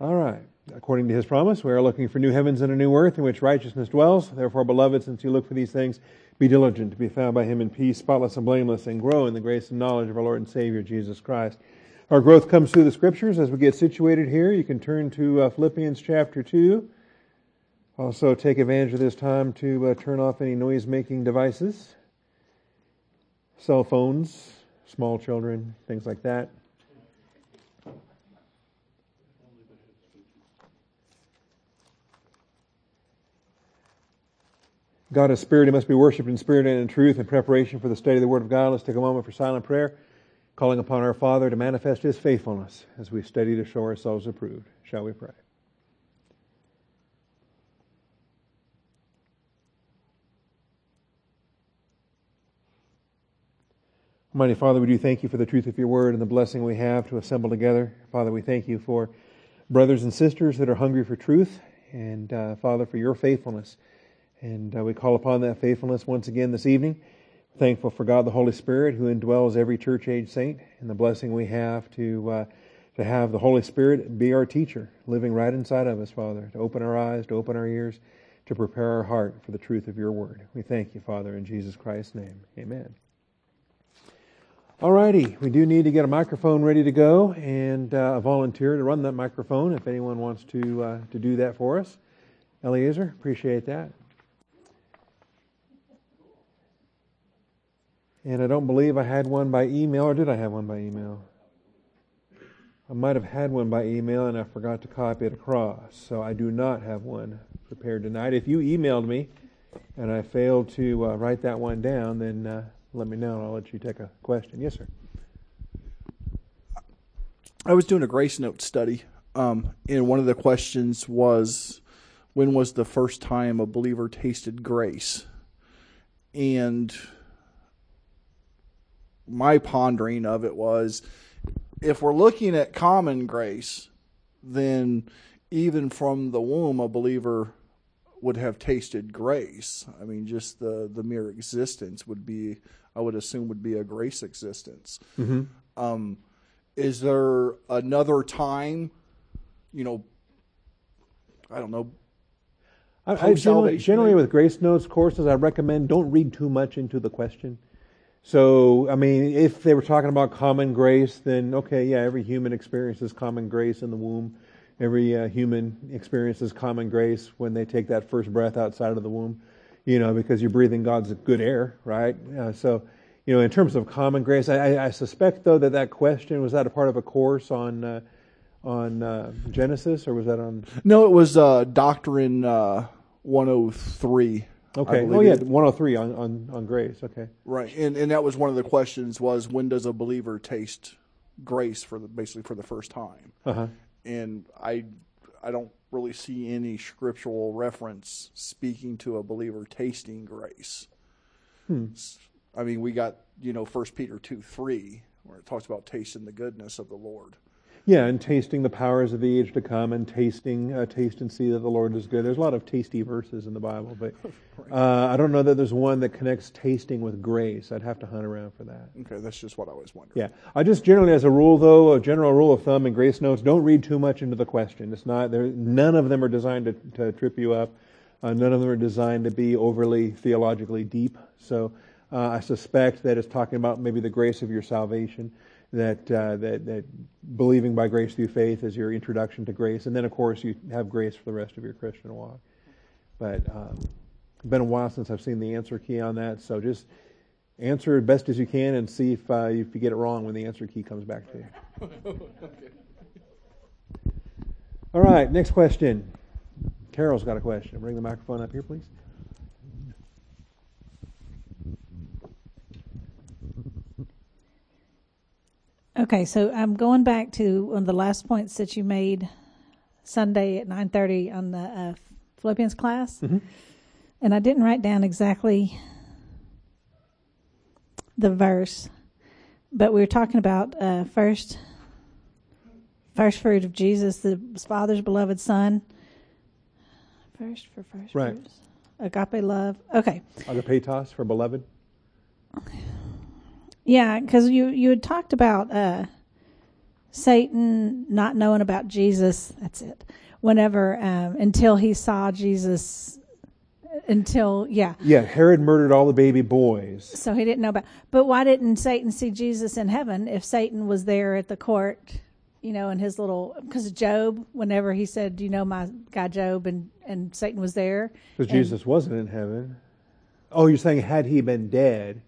All right. According to his promise, we are looking for new heavens and a new earth in which righteousness dwells. Therefore, beloved, since you look for these things, be diligent to be found by him in peace, spotless and blameless, and grow in the grace and knowledge of our Lord and Savior, Jesus Christ. Our growth comes through the scriptures. As we get situated here, you can turn to uh, Philippians chapter 2. Also, take advantage of this time to uh, turn off any noise making devices, cell phones, small children, things like that. God is spirit. He must be worshipped in spirit and in truth. In preparation for the study of the Word of God, let's take a moment for silent prayer, calling upon our Father to manifest His faithfulness as we study to show ourselves approved. Shall we pray? Almighty Father, we do thank you for the truth of your word and the blessing we have to assemble together. Father, we thank you for brothers and sisters that are hungry for truth, and uh, Father, for your faithfulness. And uh, we call upon that faithfulness once again this evening. Thankful for God the Holy Spirit who indwells every church age saint and the blessing we have to, uh, to have the Holy Spirit be our teacher, living right inside of us, Father, to open our eyes, to open our ears, to prepare our heart for the truth of your word. We thank you, Father, in Jesus Christ's name. Amen. Alrighty, we do need to get a microphone ready to go and uh, a volunteer to run that microphone if anyone wants to uh, to do that for us. Eliezer, appreciate that. And I don't believe I had one by email, or did I have one by email? I might have had one by email and I forgot to copy it across, so I do not have one prepared tonight. If you emailed me and I failed to uh, write that one down, then uh, let me know and I'll let you take a question. Yes, sir. I was doing a grace note study, um, and one of the questions was, when was the first time a believer tasted grace? And my pondering of it was, if we're looking at common grace, then even from the womb, a believer would have tasted grace. I mean, just the the mere existence would be, I would assume, would be a grace existence. Mm-hmm. Um, is there another time, you know, I don't know. I, I generally, generally with Grace Notes courses, I recommend don't read too much into the question. So, I mean, if they were talking about common grace, then okay, yeah, every human experiences common grace in the womb. Every uh, human experiences common grace when they take that first breath outside of the womb, you know, because you're breathing God's good air, right? Uh, so, you know, in terms of common grace, I, I- suspect though that that question was that a part of a course on uh, on uh, Genesis or was that on? No, it was uh, Doctrine uh, 103. I Okay, believe oh yeah, it- 103 on, on on grace. Okay, Right, and and that was one of the questions was when does a believer taste grace for the basically for the first time? uh huh. And I I don't really see any scriptural reference speaking to a believer tasting grace. Hmm. I mean, we got you know First Peter two three where it talks about tasting the goodness of the Lord. Yeah, and tasting the powers of the age to come, and tasting, uh, taste and see that the Lord is good. There's a lot of tasty verses in the Bible, but uh, I don't know that there's one that connects tasting with grace. I'd have to hunt around for that. Okay, that's just what I was wondering. Yeah, I just generally, as a rule, though, a general rule of thumb in grace notes, don't read too much into the question. It's not there. None of them are designed to, to trip you up. Uh, none of them are designed to be overly theologically deep. So uh, I suspect that it's talking about maybe the grace of your salvation, that uh, that that believing by grace through faith is your introduction to grace, and then of course you have grace for the rest of your Christian walk. But um, it's been a while since I've seen the answer key on that, so just answer as best as you can and see if uh, if you get it wrong when the answer key comes back to you. All right, next question. Carol's got a question. Bring the microphone up here, please. Okay, so I'm going back to one of the last points that you made Sunday at 9:30 on the uh, Philippians class, Mhm. and I didn't write down exactly the verse, but we were talking about uh, first first fruit of Jesus, the Father's beloved Son. First for first Right. fruits, agape love. Okay, Agapetos for beloved. Yeah, because you you had talked about uh, Satan not knowing about Jesus. That's it. Whenever um, until he saw Jesus, until yeah. Yeah, Herod murdered all the baby boys. So he didn't know about. But why didn't Satan see Jesus in heaven if Satan was there at the court? You know, in his little because Job, whenever he said, "Do you know my guy Job?" and and Satan was there. Because Jesus wasn't in heaven. Oh, you're saying had he been dead?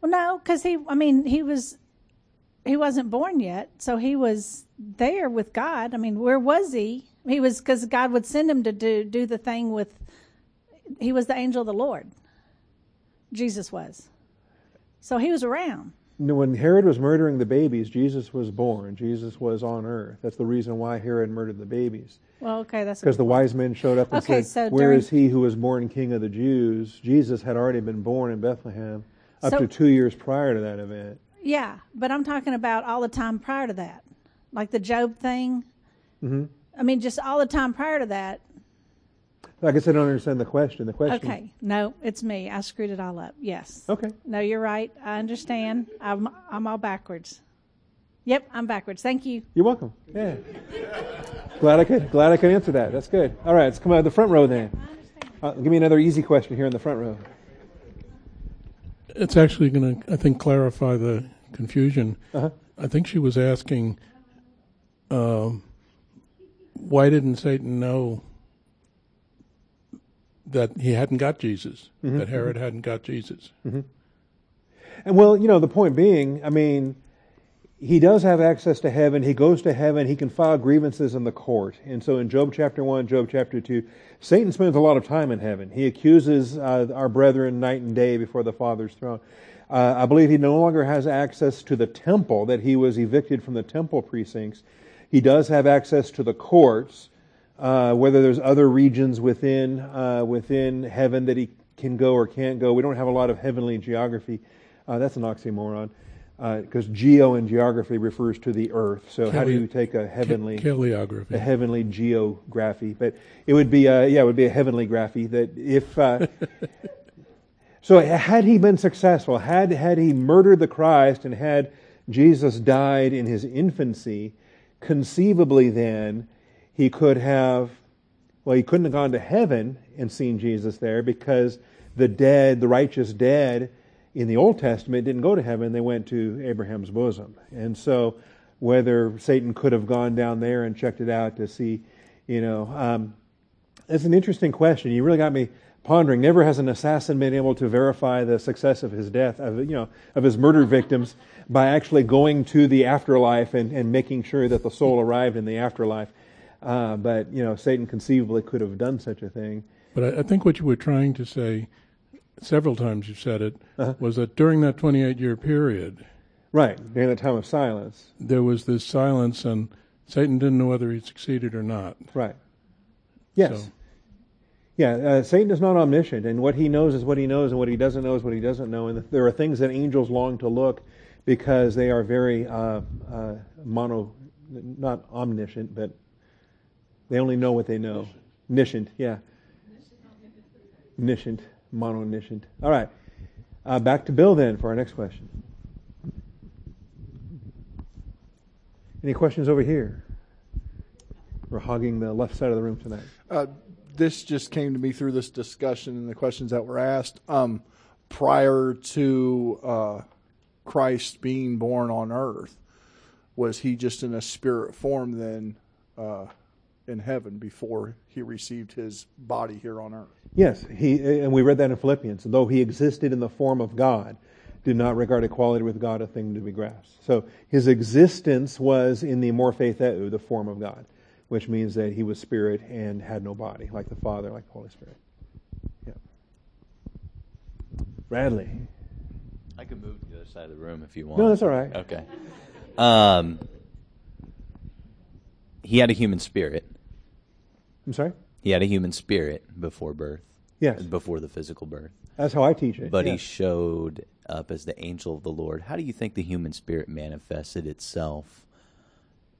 Well, no, because he. I mean, he was. He wasn't born yet, so he was there with God. I mean, where was he? He was because God would send him to do do the thing with. He was the angel of the Lord. Jesus was. So he was around. No, when Herod was murdering the babies, Jesus was born. Jesus was on earth. That's the reason why Herod murdered the babies. Well, okay, that's Because the point. wise men showed up and Okay, said, so Where during- is he who was born king of the Jews? Jesus had already been born in Bethlehem up So- to two years prior to that event. Yeah, but I'm talking about all the time prior to that, like the Job thing. hmm I mean, just all the time prior to that. Like I guess I don't understand the question. The question. Okay, no, it's me. I screwed it all up. Yes. Okay. No, you're right. I understand. I'm I'm all backwards. Yep, I'm backwards. Thank you. You're welcome. Yeah. glad I could. Glad I could answer that. That's good. All right, let's come out of the front row then. Uh, give me another easy question here in the front row. It's actually going to, I think, clarify the confusion. Uh-huh. I think she was asking, um, why didn't Satan know that he hadn't got Jesus, Mm-hmm. that Herod hadn't got Jesus? And well, you know, the point being, I mean, he does have access to heaven. He goes to heaven. He can file grievances in the court. And so in Job chapter 1, Job chapter 2, Satan spends a lot of time in heaven. He accuses uh, our brethren night and day before the Father's throne. Uh, I believe he no longer has access to the temple, that he was evicted from the temple precincts. He does have access to the courts. Uh, whether there's other regions within uh, within heaven that he can go or can't go. We don't have a lot of heavenly geography. Uh, that's an oxymoron because geo and geography refers to the earth. So how do you take a heavenly Ke- Keleography. a heavenly geography? But it would be a, yeah, it would be a heavenly graphy that if. Uh, so had he been successful, had had he murdered the Christ and had Jesus died in his infancy, conceivably then he could have well, he couldn't have gone to heaven and seen Jesus there because the dead, the righteous dead in the Old Testament didn't go to heaven, they went to Abraham's bosom. And so whether Satan could have gone down there and checked it out to see, you know, um, it's an interesting question. You really got me pondering. Never has an assassin been able to verify the success of his death, of you know, of his murder victims by actually going to the afterlife and, and making sure that the soul arrived in the afterlife. Uh, but you know, Satan conceivably could have done such a thing. But I, I think what you were trying to say, several times you've said it, Uh-huh. was that during that 28 year period, Right during the time of silence. there was this silence, and Satan didn't know whether he succeeded or not. Right. Yes. So- Yeah, uh, Satan is not omniscient, and what he knows is what he knows, and what he doesn't know is what he doesn't know. And there are things that angels long to look because they are very uh, uh, mono, not omniscient, but they only know what they know. Niscient, yeah. Niscient, mononiscient. All right. Uh, back to Bill then for our next question. Any questions over here? We're hogging the left side of the room tonight. Uh, this just came to me through this discussion and the questions that were asked. Um, prior to uh, Christ being born on earth, was he just in a spirit form then uh, in heaven before he received his body here on earth? Yes, he and we read that in Philippians. Though he existed in the form of God, did not regard equality with God a thing to be grasped. So his existence was in the morphe theou, the form of God, which means that he was spirit and had no body, like the Father, like the Holy Spirit. Yeah. Bradley. I could move to the other side of the room if you want. No, that's all right. Okay. Um, he had a human spirit. I'm sorry. He had a human spirit before birth. Yes. Before the physical birth. That's how I teach it. But he showed up as the angel of the Lord. How do you think the human spirit manifested itself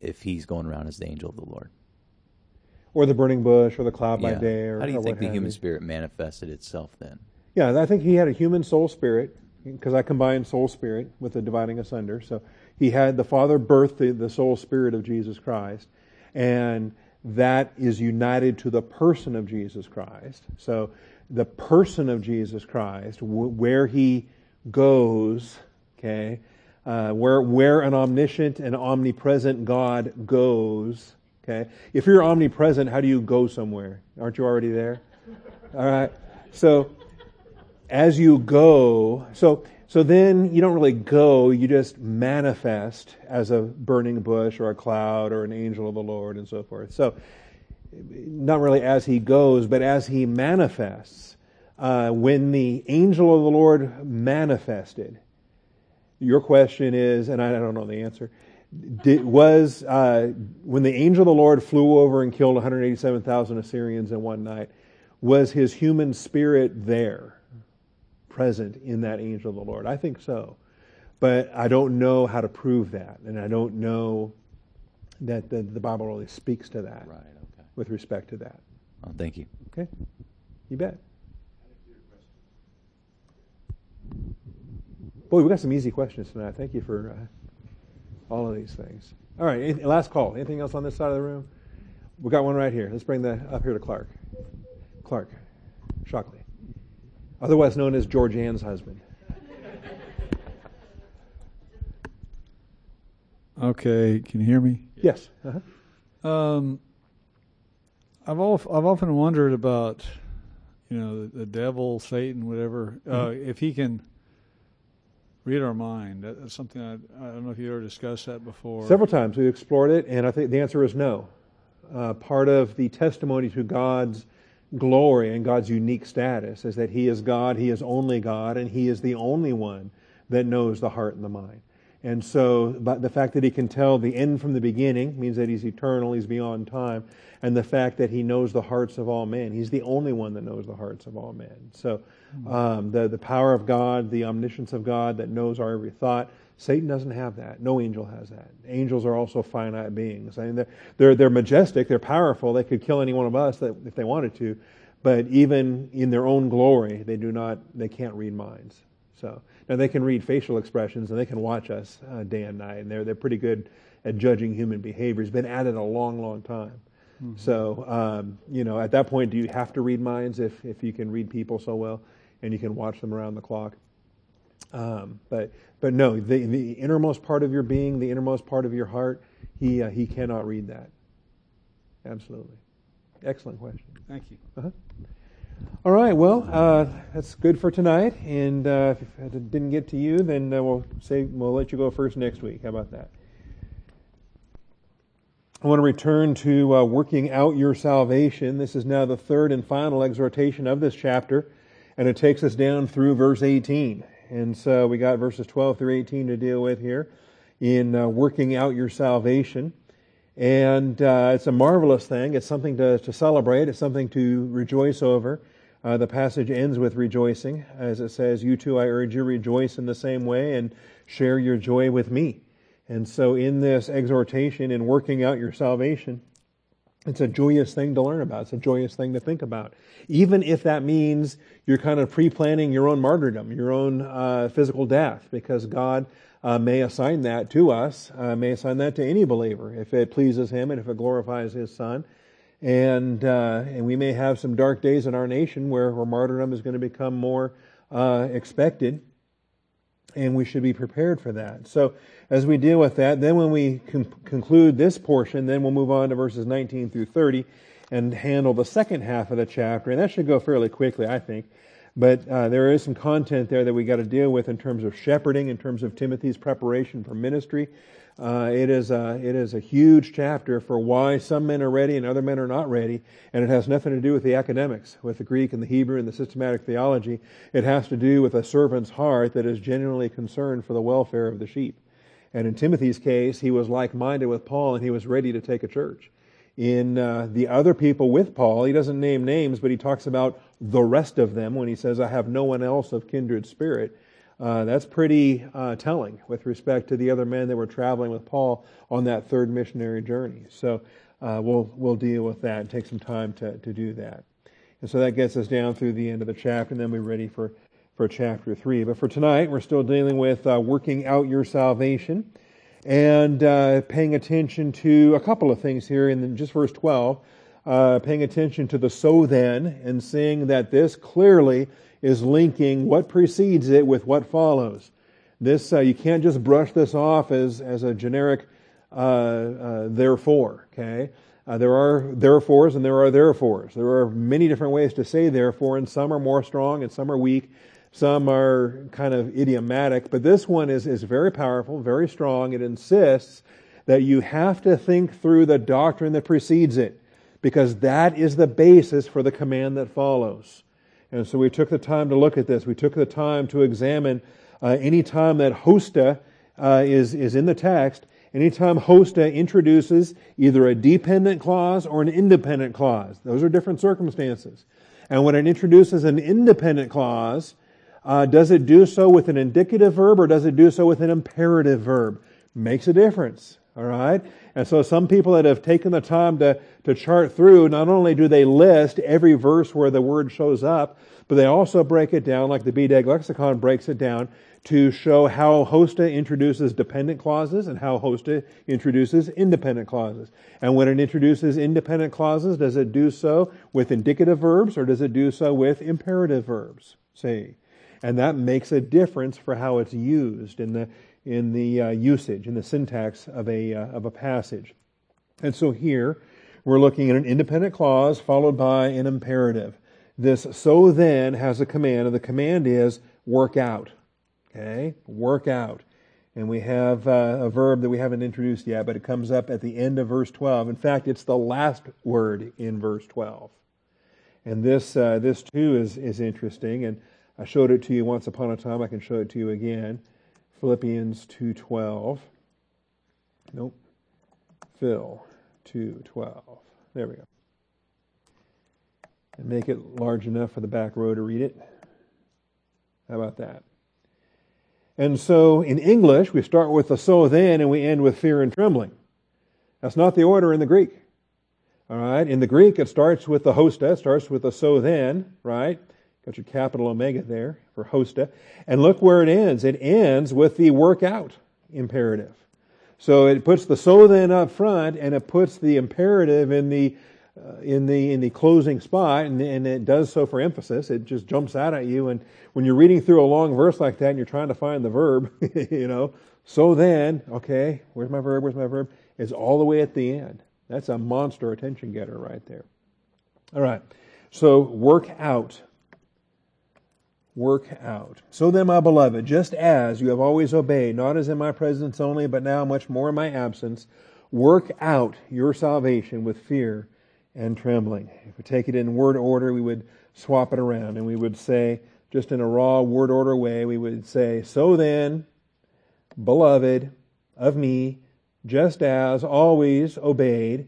if he's going around as the angel of the Lord? or the burning bush, or the cloud by day, or How do you think the human you. spirit manifested itself then? Yeah, I think he had a human soul spirit because I combine soul spirit with the dividing asunder. So He had the Father birth the, the soul spirit of Jesus Christ, and that is united to the person of Jesus Christ. So the person of Jesus Christ, where he goes, okay, uh, where where an omniscient and omnipresent God goes, okay. If you're omnipresent, how do you go somewhere? Aren't you already there? All right. So as you go, so so then you don't really go, you just manifest as a burning bush or a cloud or an angel of the Lord and so forth. So not really as he goes, but as he manifests. Uh, when the angel of the Lord manifested, your question is, and I don't know the answer, did, was uh, when the angel of the Lord flew over and killed 187,000 Assyrians in one night, was his human spirit there, present in that angel of the Lord? I think so. But I don't know how to prove that, and I don't know that the, the Bible really speaks to that. Right with respect to that. Oh, thank you. Okay, you bet. Boy, we got some easy questions tonight. Thank you for uh, all of these things. All right, last call. Anything else on this side of the room? We got one right here. Let's bring that up here to Clark. Clark Shockley, otherwise known as George Ann's husband. Okay, can you hear me? Yes. Uh-huh. Um, I've I've often wondered about, you know, the, the devil, Satan, whatever. Uh, mm-hmm. If he can read our mind, that's something I, I don't know if you ever discussed that before. Several times we've explored it, and I think the answer is no. Uh, part of the testimony to God's glory and God's unique status is that He is God, He is only God, and He is the only one that knows the heart and the mind. And so, but the fact that he can tell the end from the beginning means that he's eternal, he's beyond time. And the fact that he knows the hearts of all men, he's the only one that knows the hearts of all men. So, um, the, the power of God, the omniscience of God that knows our every thought, Satan doesn't have that. No angel has that. Angels are also finite beings. I mean, they're, they're, they're majestic, they're powerful, they could kill any one of us that, if they wanted to. But even in their own glory, they do not, they can't read minds. So, now they can read facial expressions and they can watch us uh, day and night, and they're they're pretty good at judging human behavior. It's been at it a long, long time. Mm-hmm. So um, you know, at that point, do you have to read minds if if you can read people so well and you can watch them around the clock? Um, but but no, the the innermost part of your being, the innermost part of your heart, he uh, he cannot read that. Absolutely, excellent question. Thank you. Uh-huh. All right, well, uh, that's good for tonight. And uh, if it didn't get to you, then uh, we'll say we'll let you go first next week. How about that? I want to return to uh, working out your salvation. This is now the third and final exhortation of this chapter, and it takes us down through verse 18. And so we got verses 12 through 18 to deal with here in uh, working out your salvation. And uh, it's a marvelous thing. It's something to, to celebrate. It's something to rejoice over. Uh, the passage ends with rejoicing, as it says, You too, I urge you, rejoice in the same way and share your joy with me. And so, in this exhortation in working out your salvation, it's a joyous thing to learn about. It's a joyous thing to think about. Even if that means you're kind of pre planning your own martyrdom, your own uh, physical death, because God uh, may assign that to us, uh, may assign that to any believer if it pleases Him and if it glorifies His Son. And, uh, and we may have some dark days in our nation where, where martyrdom is going to become more uh, expected, and we should be prepared for that. So, as we deal with that, then when we con- conclude this portion, then we'll move on to verses 19 through 30 and handle the second half of the chapter. And that should go fairly quickly, I think. But uh, there is some content there that we got to deal with in terms of shepherding, in terms of Timothy's preparation for ministry. Uh, it is a, it is a huge chapter for why some men are ready and other men are not ready, and it has nothing to do with the academics, with the Greek and the Hebrew and the systematic theology. It has to do with a servant's heart that is genuinely concerned for the welfare of the sheep. And in Timothy's case, he was like-minded with Paul, and he was ready to take a church in uh, the other people with Paul, he doesn't name names, but he talks about the rest of them when he says, I have no one else of kindred spirit. Uh, that's pretty uh, telling with respect to the other men that were traveling with Paul on that third missionary journey. So uh, we'll, we'll deal with that and take some time to, to do that. And so that gets us down through the end of the chapter, and then we're ready for, for chapter 3. But for tonight, we're still dealing with uh, working out your salvation. and uh, paying attention to a couple of things here in just verse 12, uh, paying attention to the so then and seeing that this clearly is linking what precedes it with what follows. This uh, you can't just brush this off as as a generic uh, uh, therefore. Okay, uh, there are therefores and there are therefores. There are many different ways to say therefore, and some are more strong and some are weak. Some are kind of idiomatic, but this one is, is very powerful, very strong. It insists that you have to think through the doctrine that precedes it, because that is the basis for the command that follows. And so we took the time to look at this. We took the time to examine uh, any time that hoste uh, is, is in the text, anytime hoste introduces either a dependent clause or an independent clause. Those are different circumstances. And when it introduces an independent clause, uh, does it do so with an indicative verb or does it do so with an imperative verb? Makes a difference. All right? And so some people that have taken the time to, to chart through, not only do they list every verse where the word shows up, but they also break it down, like the BDAG lexicon breaks it down, to show how HOSTE introduces dependent clauses and how HOSTE introduces independent clauses. And when it introduces independent clauses, does it do so with indicative verbs or does it do so with imperative verbs? See? And that makes a difference for how it's used in the, in the uh, usage, in the syntax of a, uh, of a passage. And so here, we're looking at an independent clause followed by an imperative. This so then has a command, and the command is work out. Okay? Work out. And we have uh, a verb that we haven't introduced yet, but it comes up at the end of verse 12. In fact, it's the last word in verse 12. And this, uh, this too is, is interesting. And I showed it to you once upon a time. I can show it to you again. Philippians 2.12. Nope. Phil 2.12. There we go. And make it large enough for the back row to read it. How about that? And so in English, we start with the so then and we end with fear and trembling. That's not the order in the Greek. All right. In the Greek, it starts with the hoste, it starts with the so then, right? Got your capital omega there for hoste. And look where it ends. It ends with the workout imperative. So it puts the so then up front and it puts the imperative in the uh, in the in the closing spot, and, and, it does so for emphasis. It just jumps out at you, and when you're reading through a long verse like that, and you're trying to find the verb, you know, so then, okay, where's my verb? Where's my verb? It's all the way at the end. That's a monster attention getter right there. All right, so work out. Work out. So then, my beloved, just as you have always obeyed, not as in my presence only, but now much more in my absence, work out your salvation with fear and trembling. If we take it in word order, we would swap it around and we would say, just in a raw word order way, we would say, So then, beloved of me, just as always obeyed,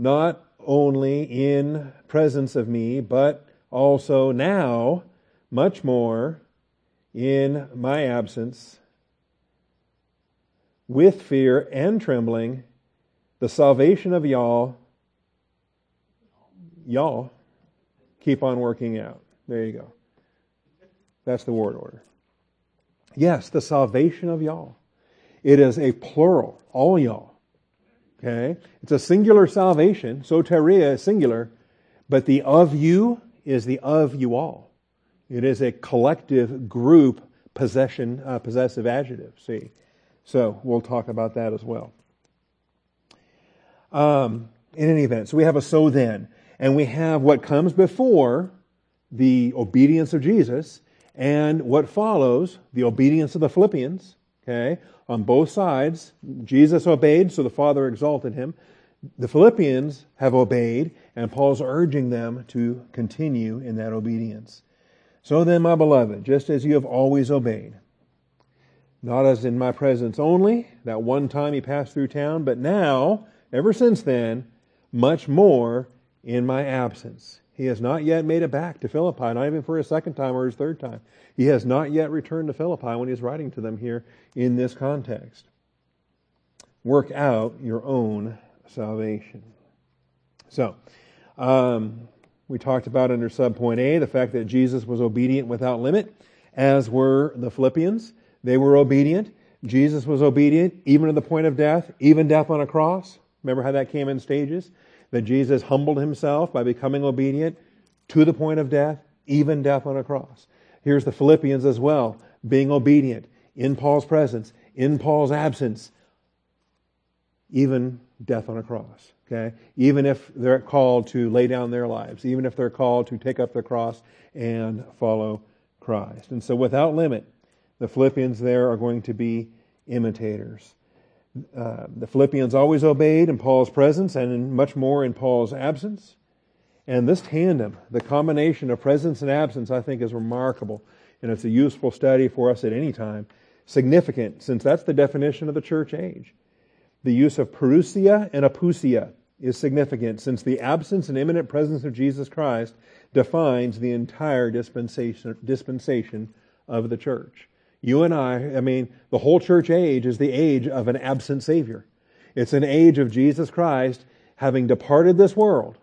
not only in presence of me, but also now, much more in my absence, with fear and trembling, the salvation of y'all y'all keep on working out. There you go. That's the word order. Yes, the salvation of y'all. It is a plural, all y'all. Okay? It's a singular salvation, soteria is singular, but the of you is the of you all. It is a collective group possession, uh, possessive adjective. See? So we'll talk about that as well. Um, in any event, so we have a so then and we have what comes before the obedience of Jesus and what follows the obedience of the Philippians. Okay, on both sides, Jesus obeyed, so the Father exalted him. The Philippians have obeyed, and Paul's urging them to continue in that obedience. So then, my beloved, just as you have always obeyed, not as in my presence only, that one time he passed through town, but now, ever since then, much more in my absence. He has not yet made it back to Philippi, not even for his second time or his third time. He has not yet returned to Philippi when he's writing to them here in this context. Work out your own salvation. So, um, we talked about under subpoint A the fact that Jesus was obedient without limit, as were the Philippians. They were obedient. Jesus was obedient even to the point of death, even death on a cross. Remember how that came in stages? That Jesus humbled himself by becoming obedient to the point of death, even death on a cross. Here's the Philippians as well, being obedient in Paul's presence, in Paul's absence, even death on a cross. Okay? Even if they're called to lay down their lives, even if they're called to take up their cross and follow Christ. And so without limit, the Philippians there are going to be imitators. Uh, the Philippians always obeyed in Paul's presence and much more in Paul's absence. And this tandem, the combination of presence and absence, I think is remarkable. And it's a useful study for us at any time. Significant, since that's the definition of the church age. The use of parousia and apousia is significant, since the absence and imminent presence of Jesus Christ defines the entire dispensation, dispensation of the church. You and I, I mean, the whole church age is the age of an absent Savior. It's an age of Jesus Christ having departed this world,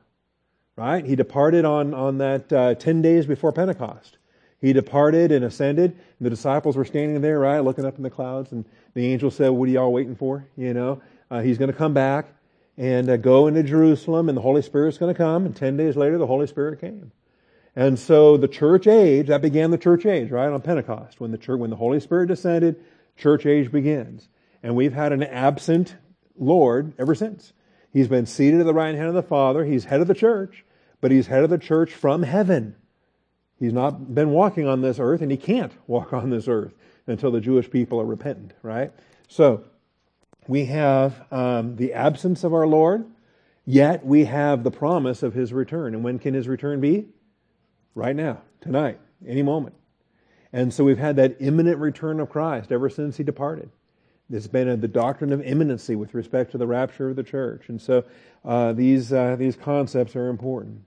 right? He departed on, on that uh, 10 days before Pentecost. He departed and ascended, and the disciples were standing there, right, looking up in the clouds, and the angel said, What are y'all waiting for? You know, uh, he's going to come back and uh, go into Jerusalem, and the Holy Spirit's going to come, and 10 days later, the Holy Spirit came. And so the church age, that began the church age, right, on Pentecost. When the church, when the Holy Spirit descended, church age begins. And we've had an absent Lord ever since. He's been seated at the right hand of the Father. He's head of the church, but he's head of the church from heaven. He's not been walking on this earth, and he can't walk on this earth until the Jewish people are repentant, right? So, we have um, the absence of our Lord, yet we have the promise of his return. And when can his return be? right now, tonight, any moment. And so we've had that imminent return of Christ ever since he departed. It's been a, the doctrine of imminency with respect to the rapture of the church. And so uh, these, uh, these concepts are important.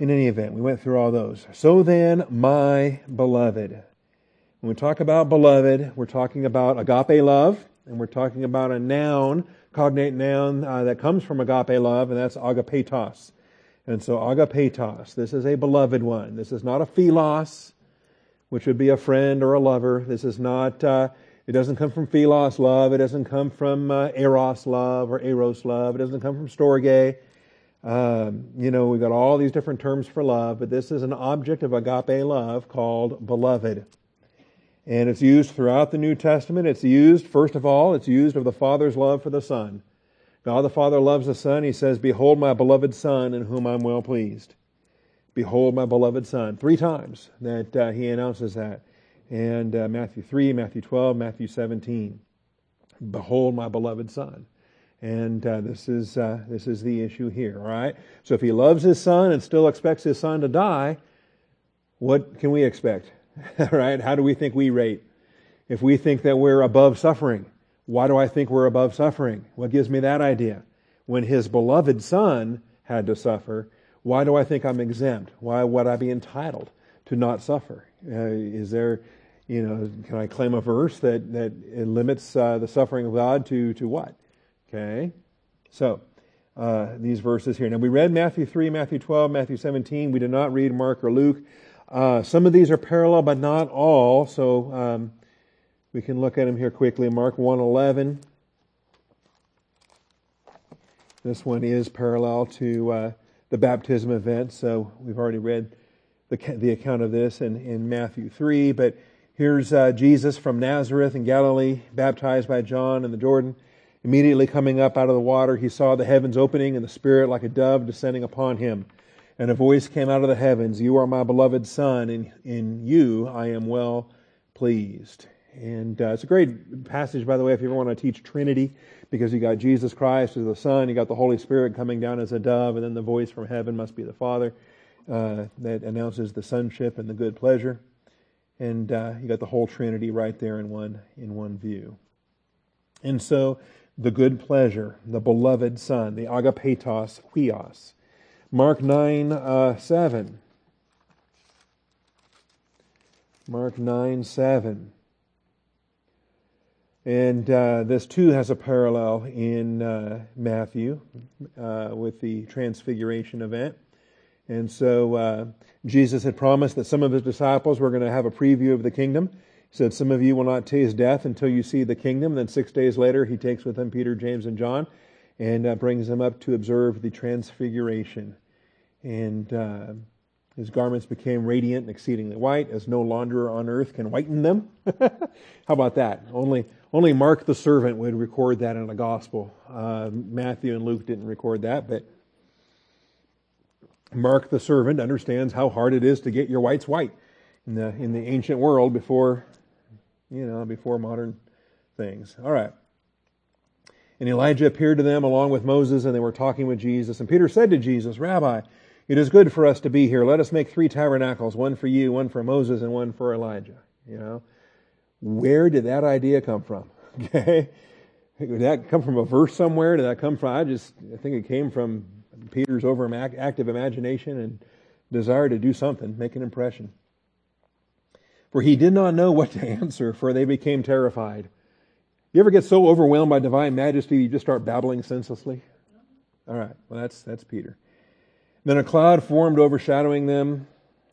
In any event, we went through all those. So then, my beloved. When we talk about beloved, we're talking about agape love, and we're talking about a noun, cognate noun uh, that comes from agape love, and that's agapetos. And so agapetos, this is a beloved one. This is not a philos, which would be a friend or a lover. This is not, uh, it doesn't come from philos love. It doesn't come from uh, eros love or eros love. It doesn't come from storge. Um, you know, we've got all these different terms for love, but this is an object of agape love called beloved. And it's used throughout the New Testament. It's used, first of all, it's used of the Father's love for the Son. God the Father loves the Son. He says, Behold my beloved Son in whom I'm well pleased. Behold my beloved Son. Three times that uh, he announces that. And uh, Matthew 3, Matthew 12, Matthew 17. Behold my beloved Son. And uh, this is uh, this is the issue here, all right? So if he loves his son and still expects his son to die, what can we expect? right? How do we think we rate? If we think that we're above suffering, why do I think we're above suffering? What gives me that idea? When his beloved son had to suffer, why do I think I'm exempt? Why would I be entitled to not suffer? Uh, is there, you know, can I claim a verse that, that limits uh, the suffering of God to, to what? Okay. So, uh, these verses here. Now, we read Matthew 3, Matthew 12, Matthew 17. We did not read Mark or Luke. Uh, some of these are parallel, but not all. So, um, we can look at them here quickly. Mark 1:11. This one is parallel to uh, the baptism event, so we've already read the, the account of this in, in Matthew 3. But here's uh, Jesus from Nazareth in Galilee, baptized by John in the Jordan. Immediately coming up out of the water, he saw the heavens opening and the Spirit like a dove descending upon him. And a voice came out of the heavens, You are my beloved Son, and in you I am well pleased. And uh, it's a great passage, by the way, if you ever want to teach Trinity, because you got Jesus Christ as the Son, you got the Holy Spirit coming down as a dove, and then the voice from heaven must be the Father uh, that announces the sonship and the good pleasure. And uh, you got the whole Trinity right there in one in one view. And so, the good pleasure, the beloved Son, the agapetos huios. Mark nine uh, seven. Mark nine seven. And uh, this too has a parallel in uh, Matthew uh, with the transfiguration event. And so uh, Jesus had promised that some of his disciples were going to have a preview of the kingdom. Said, Some of you will not taste death until you see the kingdom. Then six days later, he takes with him Peter, James, and John and uh, brings them up to observe the transfiguration. And uh, his garments became radiant and exceedingly white, as no launderer on earth can whiten them. How about that? Only, only Mark the servant would record that in a gospel. Uh, Matthew and Luke didn't record that, but Mark the servant understands how hard it is to get your whites white in the in the ancient world before you know before modern things. All right. And Elijah appeared to them along with Moses, and they were talking with Jesus. And Peter said to Jesus, Rabbi, it is good for us to be here. Let us make three tabernacles, one for you, one for Moses, and one for Elijah. You know, where did that idea come from? Okay, did that come from a verse somewhere? Did that come from? I just I think it came from Peter's over active imagination and desire to do something, make an impression. For he did not know what to answer, for they became terrified. You ever get so overwhelmed by divine majesty you just start babbling senselessly? All right, well that's that's Peter. Then a cloud formed overshadowing them,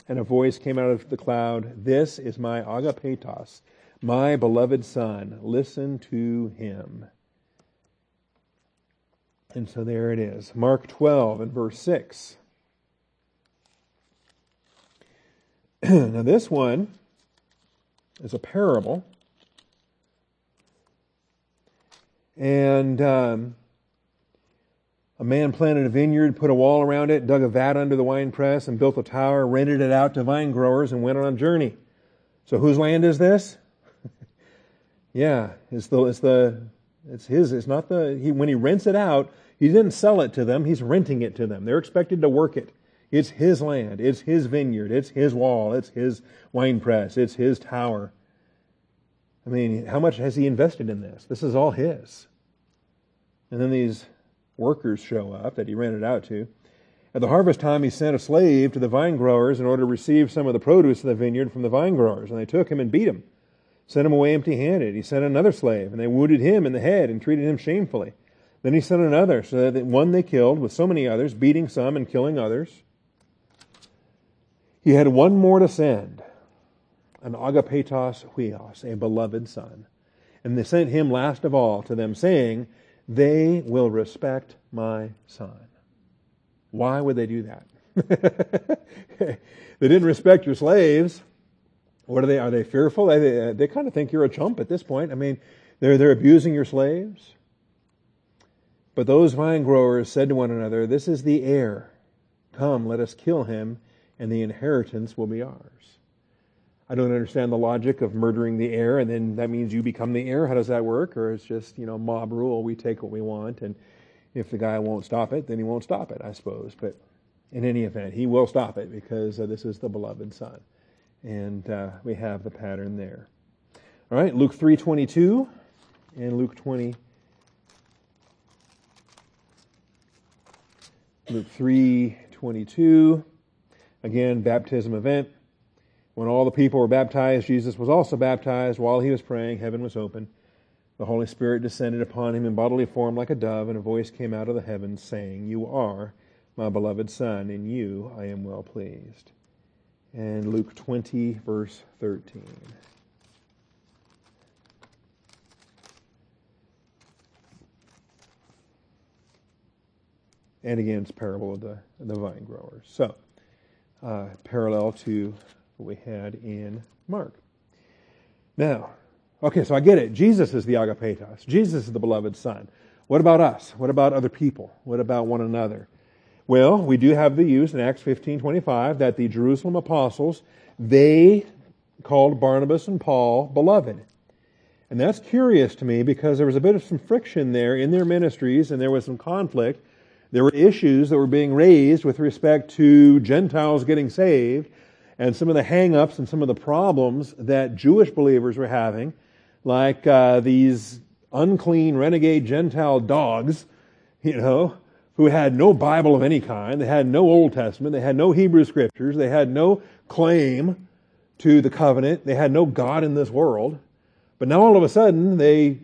and a voice came out of the cloud. This is my agapetos, my beloved son. Listen to him. And so there it is. Mark 12 and verse 6. now, this one is a parable And um, a man planted a vineyard, put a wall around it, dug a vat under the wine press, and built a tower, rented it out to vine growers, and went on a journey. So whose land is this? yeah, it's the it's the it's his. It's not the he when he rents it out. He didn't sell it to them. He's renting it to them. They're expected to work it. It's his land. It's his vineyard. It's his wall. It's his wine press. It's his tower. I mean, how much has he invested in this? This is all his. And then these workers show up that he rented out to. At the harvest time, he sent a slave to the vine growers in order to receive some of the produce of the vineyard from the vine growers. And they took him and beat him, sent him away empty handed. He sent another slave, and they wounded him in the head and treated him shamefully. Then he sent another, so that one they killed, with so many others, beating some and killing others. He had one more to send an agapetos huios, a beloved son. And they sent him last of all to them, saying, They will respect my son. Why would they do that? they didn't respect your slaves. What are they? Are they fearful? They, they, they kind of think you're a chump at this point. I mean, they're, they're abusing your slaves. But those vine growers said to one another, This is the heir. Come, let us kill him, and the inheritance will be ours. I don't understand the logic of murdering the heir, and then that means you become the heir. How does that work? Or it's just, you know, mob rule. We take what we want, and if the guy won't stop it, then he won't stop it, I suppose. But in any event, he will stop it because uh, this is the beloved son. And uh, we have the pattern there. All right, Luke 3.22 and Luke 20. Luke 3.22. Again, baptism event. When all the people were baptized, Jesus was also baptized. While he was praying, heaven was open. The Holy Spirit descended upon him in bodily form like a dove, and a voice came out of the heavens saying, You are my beloved Son, in you I am well pleased. And Luke 20, verse 13. And again, it's parable of the, the vine growers. So, uh, parallel to what we had in Mark. Now, okay, so I get it. Jesus is the agapetos. Jesus is the beloved Son. What about us? What about other people? What about one another? Well, we do have the use in Acts 15:25 that the Jerusalem apostles they called Barnabas and Paul beloved. And that's curious to me because there was a bit of some friction there in their ministries and there was some conflict. There were issues that were being raised with respect to Gentiles getting saved and some of the hang-ups and some of the problems that Jewish believers were having, like uh, these unclean renegade Gentile dogs, you know, who had no Bible of any kind, they had no Old Testament, they had no Hebrew scriptures, they had no claim to the covenant, they had no God in this world. But now all of a sudden they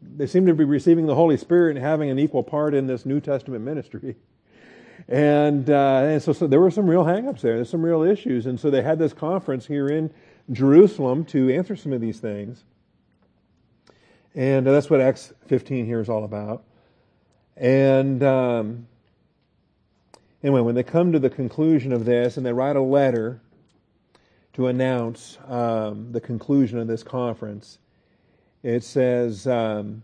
they seem to be receiving the Holy Spirit and having an equal part in this New Testament ministry. And, uh, and so, so, there were some real hangups there. There's some real issues. And so they had this conference here in Jerusalem to answer some of these things. And that's what Acts 15 here is all about. And um, anyway, when they come to the conclusion of this and they write a letter to announce um, the conclusion of this conference, it says, um,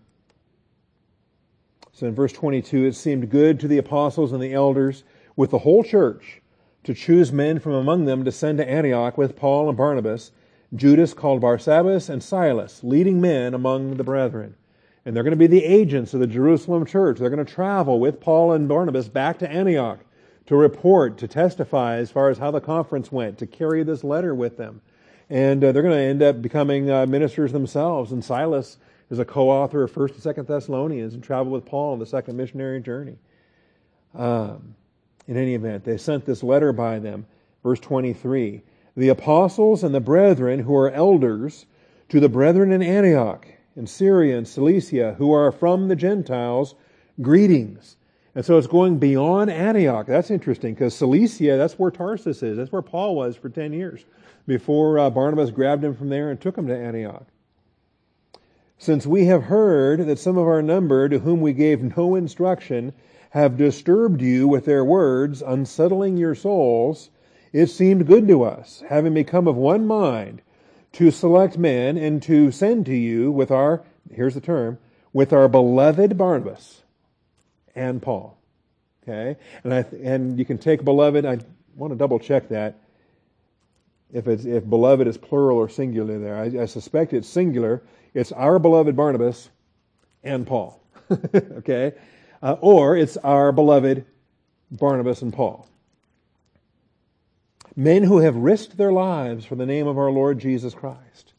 so in verse 22, it seemed good to the apostles and the elders with the whole church to choose men from among them to send to Antioch with Paul and Barnabas, Judas called Barsabbas, and Silas, leading men among the brethren. And they're going to be the agents of the Jerusalem church. They're going to travel with Paul and Barnabas back to Antioch to report, to testify as far as how the conference went, to carry this letter with them. And uh, they're going to end up becoming uh, ministers themselves. And Silas is a co-author of First and Second Thessalonians and traveled with Paul on the second missionary journey. Um, in any event, they sent this letter by them. Verse 23 The apostles and the brethren who are elders to the brethren in Antioch, in Syria and Cilicia, who are from the Gentiles, greetings. And so it's going beyond Antioch. That's interesting because Cilicia, that's where Tarsus is. That's where Paul was for 10 years before uh, Barnabas grabbed him from there and took him to Antioch. Since we have heard that some of our number, to whom we gave no instruction, have disturbed you with their words, unsettling your souls, it seemed good to us, having become of one mind, to select men and to send to you with our, here's the term, with our beloved Barnabas and Paul. Okay? And I, and you can take beloved, I want to double check that. If it's, if beloved is plural or singular there. I, I suspect it's singular it's our beloved Barnabas and Paul. okay? Uh, or it's our beloved Barnabas and Paul. Men who have risked their lives for the name of our Lord Jesus Christ.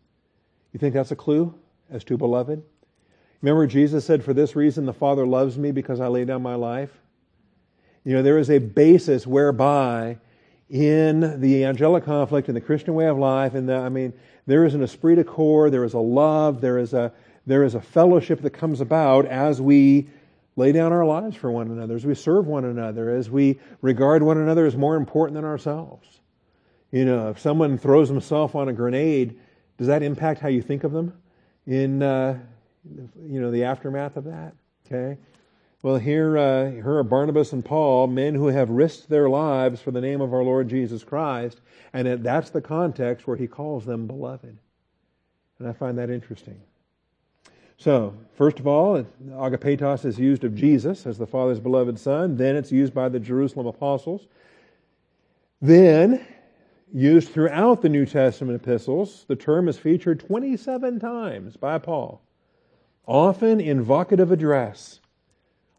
You think that's a clue as to beloved? Remember, Jesus said, For this reason the Father loves me because I lay down my life? You know, there is a basis whereby in the angelic conflict, in the Christian way of life, and I mean, there is an esprit de corps, there is a love, there is a, there is a fellowship that comes about as we lay down our lives for one another, as we serve one another, as we regard one another as more important than ourselves. You know, if someone throws himself on a grenade, does that impact how you think of them in, uh, you know, the aftermath of that? Okay. Well, here, uh, here are Barnabas and Paul, men who have risked their lives for the name of our Lord Jesus Christ, and that's the context where he calls them beloved. And I find that interesting. So, first of all, agapetos is used of Jesus as the Father's beloved Son. Then it's used by the Jerusalem apostles. Then, used throughout the New Testament epistles, the term is featured 27 times by Paul, often in vocative address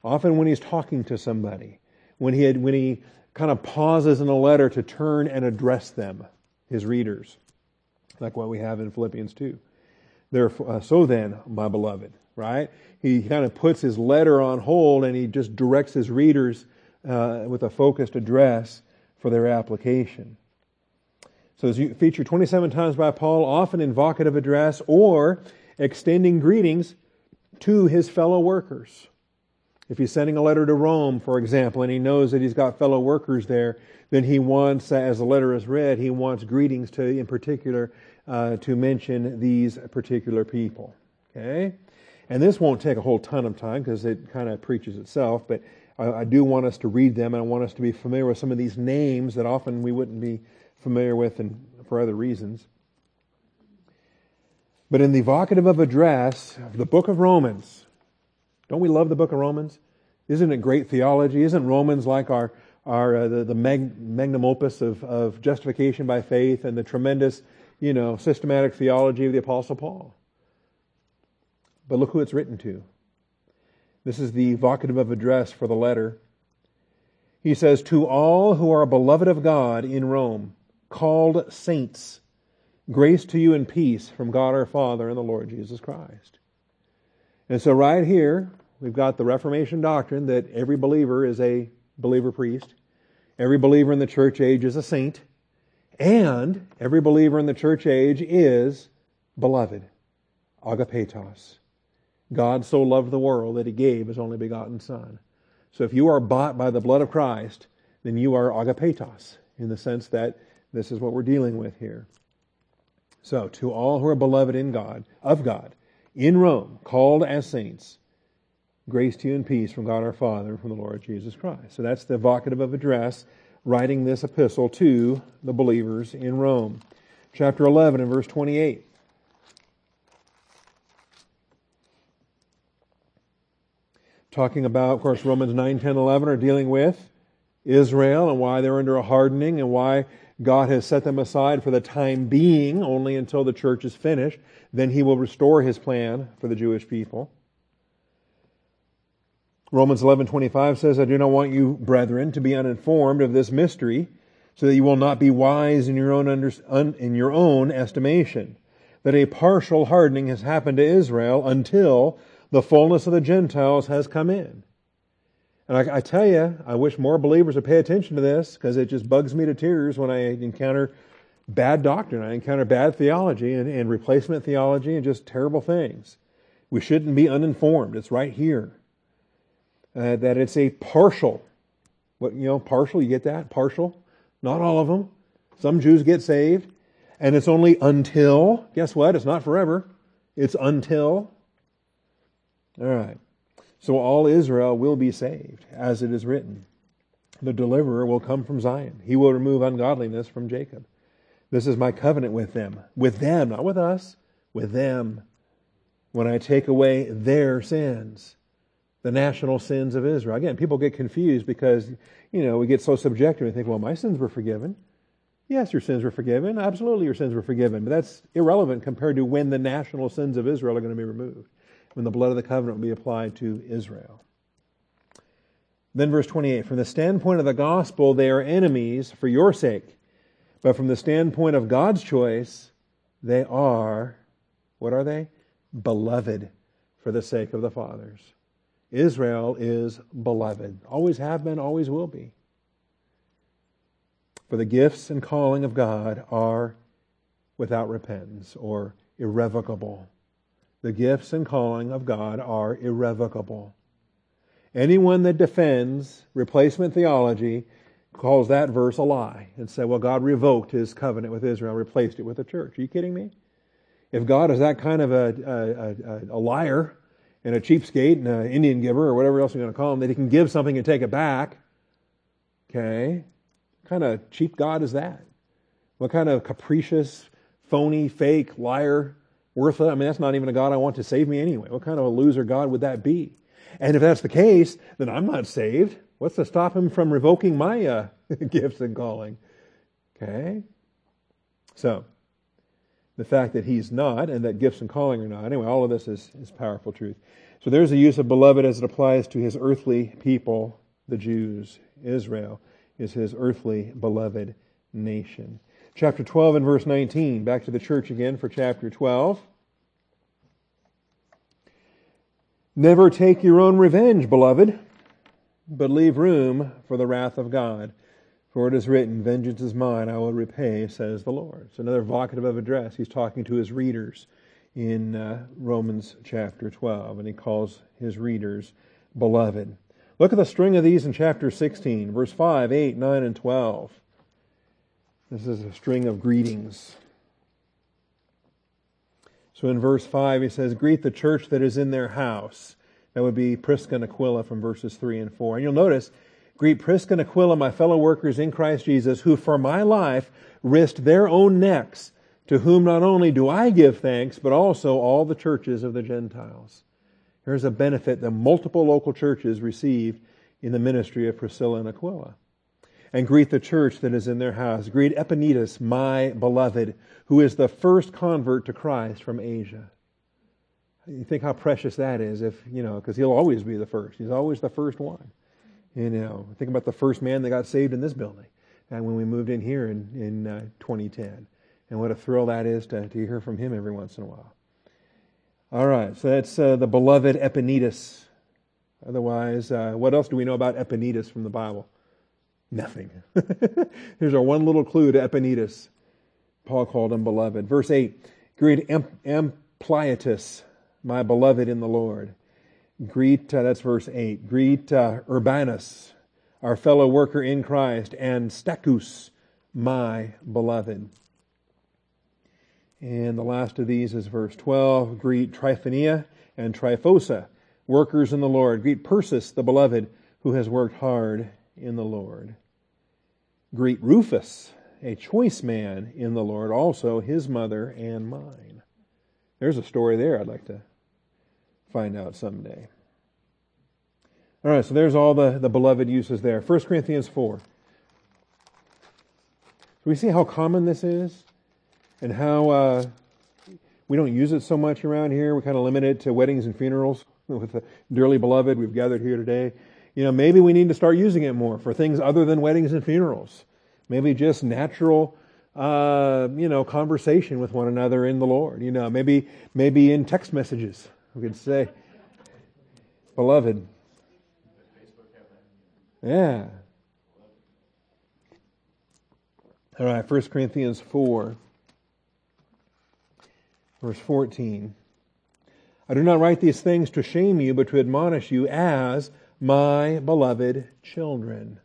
often when he's talking to somebody, when he, had, when he kind of pauses in a letter to turn and address them, his readers, like what we have in Philippians 2. Therefore, uh, so then, my beloved, right? He kind of puts his letter on hold and he just directs his readers uh, with a focused address for their application. So it's featured 27 times by Paul, often in vocative address or extending greetings to his fellow workers. If he's sending a letter to Rome, for example, and he knows that he's got fellow workers there, then he wants, as the letter is read, he wants greetings to, in particular, uh, to mention these particular people. Okay? And this won't take a whole ton of time because it kind of preaches itself, but I, I, do want us to read them and I want us to be familiar with some of these names that often we wouldn't be familiar with and for other reasons. But in the vocative of address of the book of Romans, don't we love the book of Romans? Isn't it great theology? Isn't Romans like our, our uh, the, the mag, magnum opus of, of justification by faith and the tremendous, you know, systematic theology of the Apostle Paul? But look who it's written to. This is the vocative of address for the letter. He says, To all who are beloved of God in Rome, called saints, grace to you and peace from God our Father and the Lord Jesus Christ. And so, right here, we've got the Reformation doctrine that every believer is a believer priest, every believer in the church age is a saint, and every believer in the church age is beloved, agapetos. God so loved the world that he gave his only begotten Son. So if you are bought by the blood of Christ, then you are agapetos in the sense that this is what we're dealing with here. So, to all who are beloved in God, of God, in Rome, called as saints, grace to you and peace from God our Father and from the Lord Jesus Christ. So that's the vocative of address, writing this epistle to the believers in Rome. Chapter 11 and verse 28. Talking about, of course, Romans 9, 10, 11 are dealing with Israel and why they're under a hardening and why God has set them aside for the time being, only until the church is finished. Then he will restore his plan for the Jewish people. Romans 11:25 says, "I do not want you, brethren, to be uninformed of this mystery, so that you will not be wise in your own under, un, in your own estimation, that a partial hardening has happened to Israel until the fullness of the Gentiles has come in." And I, I tell you, I wish more believers would pay attention to this because it just bugs me to tears when I encounter bad doctrine. I encounter bad theology and, and replacement theology and just terrible things. We shouldn't be uninformed. It's right here. Uh, that it's a partial. What you know, partial. You get that? Partial. Not all of them. Some Jews get saved, and it's only until. Guess what? It's not forever. It's until. All right. So all Israel will be saved, as it is written. The deliverer will come from Zion. He will remove ungodliness from Jacob. This is my covenant with them. With them, not with us, with them. When I take away their sins, the national sins of Israel. Again, people get confused because, you know, we get so subjective and think, well, my sins were forgiven. Yes, your sins were forgiven. Absolutely, your sins were forgiven. But that's irrelevant compared to when the national sins of Israel are going to be removed when the blood of the covenant will be applied to Israel. Then, verse 28 From the standpoint of the gospel, they are enemies for your sake. But from the standpoint of God's choice, they are, what are they? Beloved for the sake of the fathers. Israel is beloved. Always have been, always will be. For the gifts and calling of God are without repentance or irrevocable the gifts and calling of God are irrevocable. Anyone that defends replacement theology calls that verse a lie and say, well, God revoked his covenant with Israel, replaced it with the church. Are you kidding me? If God is that kind of a, a, a, a liar and a cheapskate and an Indian giver or whatever else you're going to call him, that he can give something and take it back, okay, what kind of cheap God is that? What kind of capricious, phony, fake, liar worth it? I mean, that's not even a God I want to save me anyway. What kind of a loser God would that be? And if that's the case, then I'm not saved. What's to stop him from revoking my uh, gifts and calling? Okay? So, the fact that he's not and that gifts and calling are not, anyway, all of this is, is powerful truth. So there's the use of beloved as it applies to his earthly people, the Jews. Israel is his earthly beloved nation chapter 12 and verse 19. Back to the church again for chapter 12. Never take your own revenge, beloved, but leave room for the wrath of God. For it is written, Vengeance is mine, I will repay, says the Lord. It's another vocative of address. He's talking to his readers in uh, Romans chapter 12, and he calls his readers beloved. Look at the string of these in chapter 16, verse 5, 8, 9, and 12. This is a string of greetings. So in verse 5, he says, Greet the church that is in their house. That would be Prisca and Aquila from verses 3 and 4. And you'll notice, Greet Prisca and Aquila, my fellow workers in Christ Jesus, who for my life risked their own necks, to whom not only do I give thanks, but also all the churches of the Gentiles. Here's a benefit that multiple local churches received in the ministry of Priscilla and Aquila and greet the church that is in their house. Greet Epaenetus, my beloved, who is the first convert to Christ from Asia. You think how precious that is if, you know, because he'll always be the first. He's always the first one. You know, think about the first man that got saved in this building and when we moved in here in, in uh, 2010. And what a thrill that is to, to hear from him every once in a while. All right, so that's uh, the beloved Epaenetus. Otherwise, uh, what else do we know about Epaenetus from the Bible? Nothing. Here's our one little clue to Epaenetus. Paul called him beloved. Verse 8 Greet Ampliatus, my beloved in the Lord. Greet, uh, that's verse 8. Greet uh, Urbanus, our fellow worker in Christ, and Stachys, my beloved. And the last of these is verse 12. Greet Tryphaena and Tryphosa, workers in the Lord. Greet Persis, the beloved, who has worked hard in the Lord. Greet Rufus, a choice man in the Lord, also his mother and mine. There's a story there I'd like to find out someday. All right, so there's all the, the beloved uses there. 1 Corinthians 4. Do we see how common this is? And how uh, we don't use it so much around here. We kind of limit it to weddings and funerals with the dearly beloved we've gathered here today. You know, maybe we need to start using it more for things other than weddings and funerals. Maybe just natural, uh, you know, conversation with one another in the Lord. You know, maybe maybe in text messages we could say, "Beloved." Yeah. All right, 1 Corinthians 4, verse 14. I do not write these things to shame you, but to admonish you as my beloved children.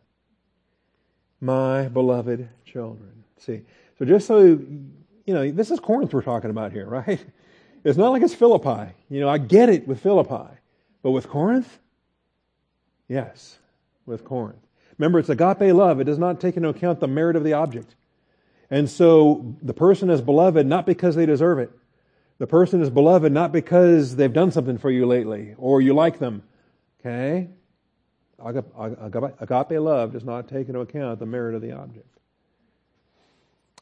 My beloved children. See, so just so you know, this is Corinth we're talking about here, right? It's not like it's Philippi. You know, I get it with Philippi, but with Corinth, yes, with Corinth. Remember, it's agape love. It does not take into account the merit of the object. And so the person is beloved not because they deserve it. The person is beloved not because they've done something for you lately or you like them. Okay? Agape love does not take into account the merit of the object.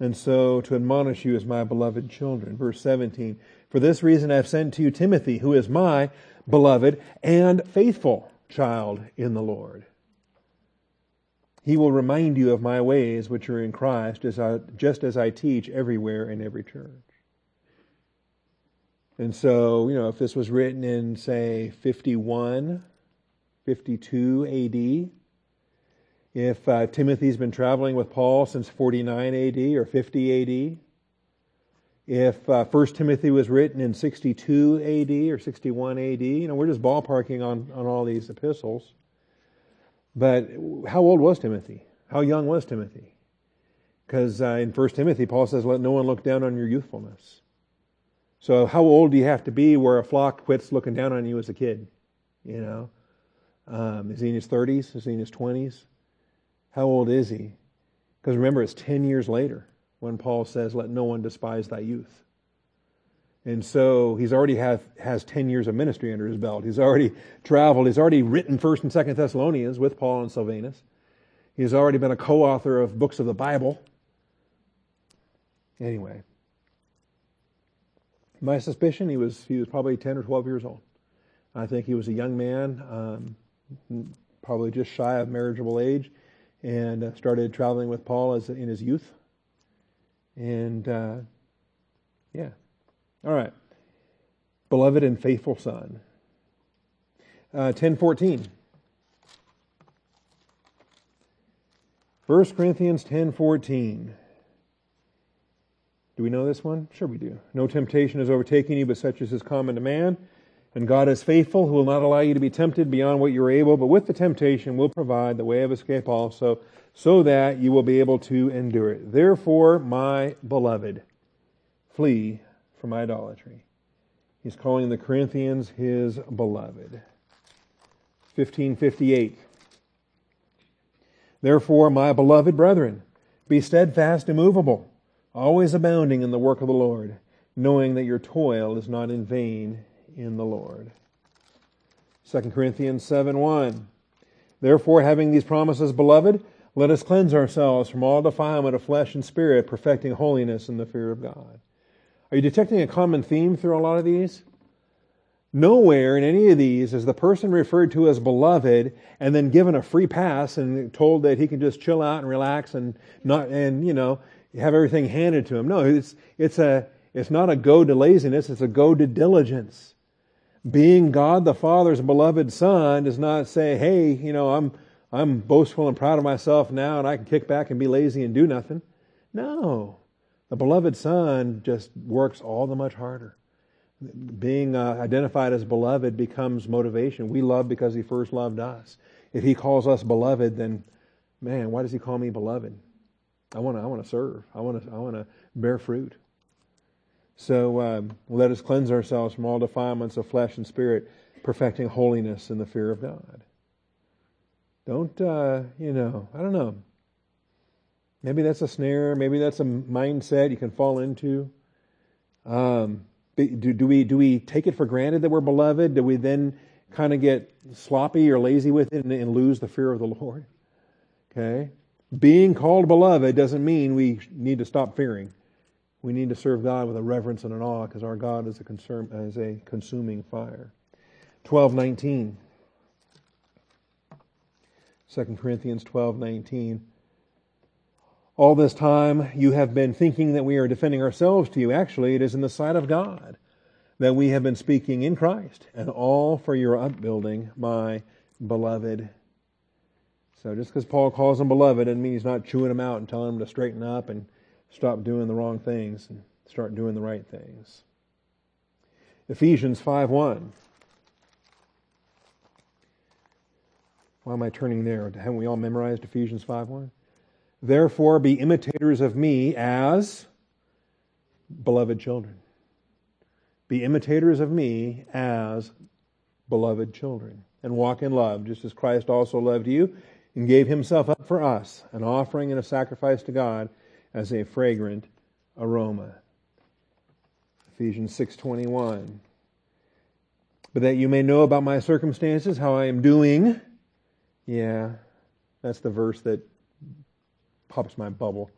And so to admonish you as my beloved children. Verse 17. For this reason I have sent to you Timothy, who is my beloved and faithful child in the Lord. He will remind you of my ways which are in Christ, as I, just as I teach everywhere in every church. And so, you know, if this was written in, say, 51, 52 AD, if uh, Timothy's been traveling with Paul since 49 AD or 50 AD, if uh, 1 Timothy was written in 62 AD or 61 AD, you know, we're just ballparking on, on all these epistles. But how old was Timothy? How young was Timothy? Because uh, in 1 Timothy, Paul says, let no one look down on your youthfulness. So how old do you have to be where a flock quits looking down on you as a kid? You know? Um, is he in his 30s? Is he in his 20s? How old is he? Because remember, it's 10 years later when Paul says, let no one despise thy youth. And so he's already have, has 10 years of ministry under his belt. He's already traveled. He's already written 1st and 2nd Thessalonians with Paul and Silvanus. He's already been a co-author of books of the Bible. Anyway, my suspicion he was he was probably 10 or 12 years old. I think he was a young man, um, probably just shy of marriageable age, and uh, started traveling with Paul as in his youth. And uh, yeah, all right. Beloved and faithful son. Uh, 1014. 1 Corinthians 10:14. Do we know this one? Sure we do. No temptation is overtaking you but such as is common to man, and God is faithful who will not allow you to be tempted beyond what you are able, but with the temptation will provide the way of escape also, so that you will be able to endure it. Therefore, my beloved, flee from idolatry. He's calling the Corinthians his beloved. 1558. Therefore, my beloved brethren, be steadfast, immovable, always abounding in the work of the Lord, knowing that your toil is not in vain in the Lord. 2 Corinthians 7 1. Therefore, having these promises, beloved, let us cleanse ourselves from all defilement of flesh and spirit, perfecting holiness in the fear of God. Are you detecting a common theme through a lot of these? Nowhere in any of these is the person referred to as beloved and then given a free pass and told that he can just chill out and relax and not and you know have everything handed to him. No, it's it's a it's not a go to laziness, it's a go to diligence. Being God the Father's beloved son does not say, "Hey, you know, I'm I'm boastful and proud of myself now and I can kick back and be lazy and do nothing." No. The beloved son just works all the much harder. Being uh, identified as beloved becomes motivation. We love because he first loved us. If he calls us beloved, then man, why does he call me beloved? I want to I want to serve. I want to I want to bear fruit. So um, let us cleanse ourselves from all defilements of flesh and spirit, perfecting holiness in the fear of God. Don't, uh, you know, I don't know. Maybe that's a snare. Maybe that's a mindset you can fall into. Um, do, do, we, do we take it for granted that we're beloved? Do we then kind of get sloppy or lazy with it and, and lose the fear of the Lord? Okay? Being called beloved doesn't mean we need to stop fearing. We need to serve God with a reverence and an awe because our God is a, is a consuming fire. 1219. 2 Corinthians 12:19 All this time you have been thinking that we are defending ourselves to you actually it is in the sight of God that we have been speaking in Christ and all for your upbuilding my beloved so just because Paul calls them beloved doesn't mean he's not chewing them out and telling them to straighten up and stop doing the wrong things and start doing the right things. Ephesians 5:1. Why am I turning there? Haven't we all memorized Ephesians 5:1? Therefore be imitators of me as beloved children. Be imitators of me as beloved children and walk in love just as Christ also loved you and gave himself up for us, an offering and a sacrifice to God as a fragrant aroma. Ephesians 6:21 But that you may know about my circumstances, how I am doing. Yeah, that's the verse that pops my bubble.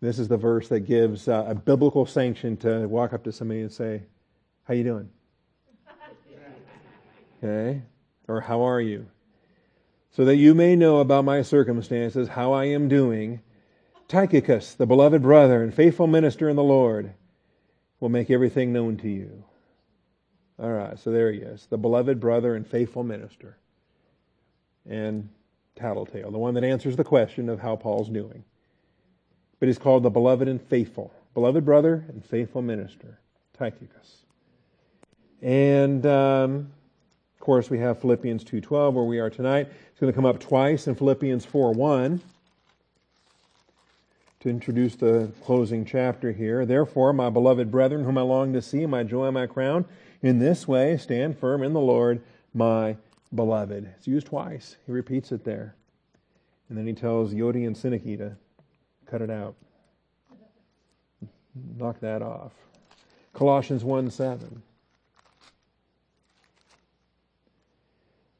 This is the verse that gives uh, a biblical sanction to walk up to somebody and say, "How you doing?" Okay? Or how are you? so that you may know about my circumstances, how I am doing. Tychicus, the beloved brother and faithful minister in the Lord, will make everything known to you. All right, so there he is, the beloved brother and faithful minister. And Tattletale, the one that answers the question of how Paul's doing. But he's called the beloved and faithful, beloved brother and faithful minister, Tychicus. And um, of course, we have Philippians 2.12 where we are tonight. It's going to come up twice in Philippians 4.1 to introduce the closing chapter here. Therefore, my beloved brethren, whom I long to see, my joy my crown, in this way stand firm in the Lord, my beloved. It's used twice. He repeats it there. And then he tells Euodia and Syntyche to cut it out. Knock that off. Colossians 1 7.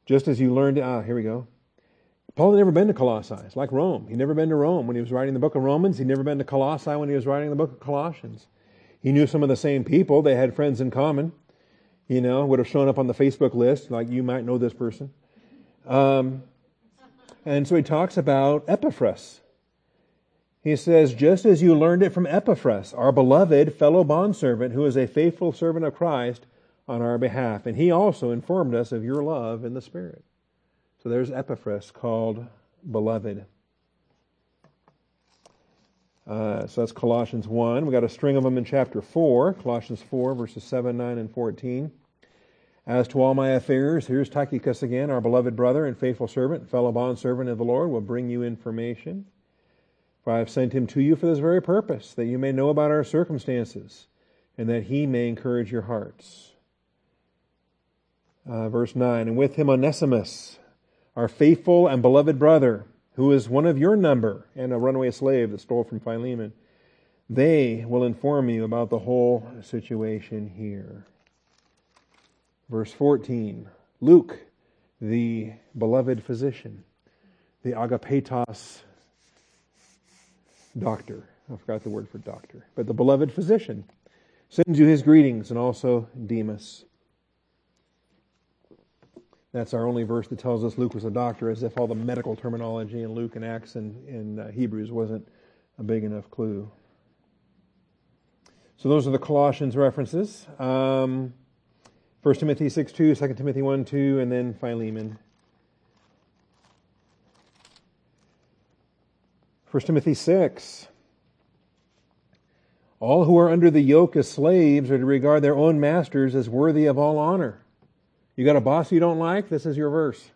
Just as you learned, ah, here we go. Paul had never been to Colossae. It's like Rome. He'd never been to Rome when he was writing the book of Romans. He'd never been to Colossae when he was writing the book of Colossians. He knew some of the same people. They had friends in common. You know, would have shown up on the Facebook list, like you might know this person. Um, and so he talks about Epaphras. He says, just as you learned it from Epaphras, our beloved fellow bondservant, who is a faithful servant of Christ, on our behalf. And he also informed us of your love in the Spirit. So there's Epaphras called beloved. Uh, so that's Colossians 1. We've got a string of them in chapter 4, Colossians 4, verses 7, 9, and 14. As to all my affairs, here's Tychicus again, our beloved brother and faithful servant, fellow bondservant of the Lord, will bring you information. For I have sent him to you for this very purpose, that you may know about our circumstances, and that he may encourage your hearts. Uh, verse 9, and with him Onesimus, our faithful and beloved brother, who is one of your number and a runaway slave that stole from Philemon. They will inform you about the whole situation here. Verse 14, Luke, the beloved physician, the agapetos doctor. I forgot the word for doctor, but the beloved physician sends you his greetings and also Demas. That's our only verse that tells us Luke was a doctor, as if all the medical terminology in Luke and Acts and in uh, Hebrews wasn't a big enough clue. So those are the Colossians references. Um, 1 Timothy 6 2, 2 Timothy 1 2, and then Philemon. 1 Timothy 6. All who are under the yoke as slaves are to regard their own masters as worthy of all honor you got a boss you don't like? This is your verse.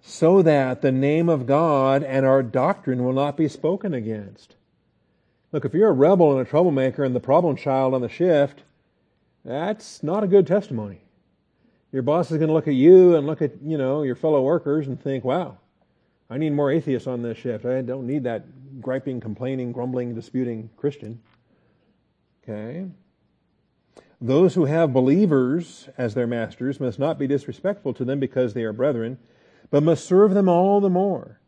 So that the name of God and our doctrine will not be spoken against. Look, if you're a rebel and a troublemaker and the problem child on the shift, that's not a good testimony. Your boss is going to look at you and look at, you know, your fellow workers and think, wow, I need more atheists on this shift. I don't need that griping, complaining, grumbling, disputing Christian. Okay? Those who have believers as their masters must not be disrespectful to them because they are brethren, but must serve them all the more,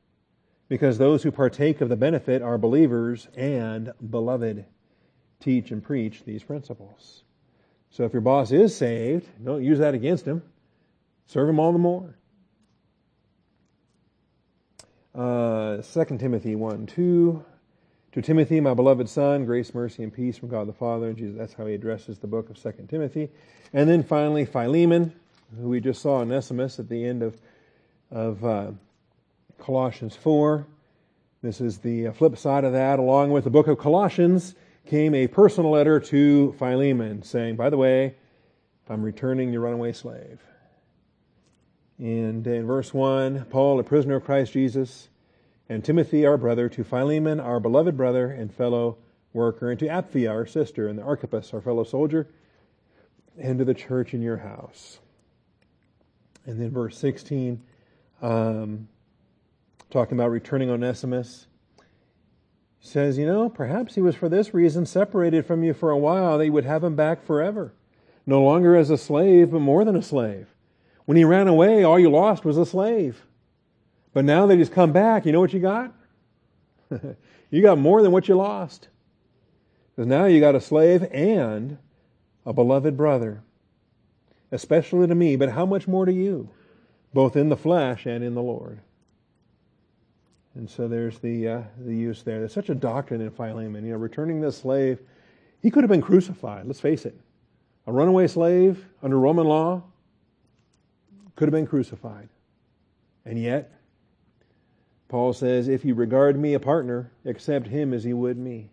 because those who partake of the benefit are believers and beloved. Teach and preach these principles. So if your boss is saved, don't use that against him. Serve him all the more. Uh, 2 Timothy 1 2. To Timothy, my beloved son, grace, mercy, and peace from God the Father. and Jesus, that's how he addresses the book of 2 Timothy. And then finally, Philemon, who we just saw Onesimus at the end of, of uh, Colossians 4. This is the flip side of that. Along with the book of Colossians came a personal letter to Philemon saying, By the way, I'm returning your runaway slave. And in verse 1, Paul, a prisoner of Christ Jesus, and Timothy, our brother, to Philemon, our beloved brother and fellow worker, and to Apphia, our sister, and the Archippus, our fellow soldier, and to the church in your house. And then verse 16, um, talking about returning Onesimus, says, you know, perhaps he was for this reason separated from you for a while, that you would have him back forever. No longer as a slave, but more than a slave. When he ran away, all you lost was a slave. But now they just come back, you know what you got? you got more than what you lost. Because now you got a slave and a beloved brother, especially to me, but how much more to you, both in the flesh and in the Lord? And so there's the uh, the use there. There's such a doctrine in Philemon. You know, returning the slave, he could have been crucified. Let's face it, a runaway slave under Roman law could have been crucified, and yet Paul says, If you regard me a partner, accept him as he would me.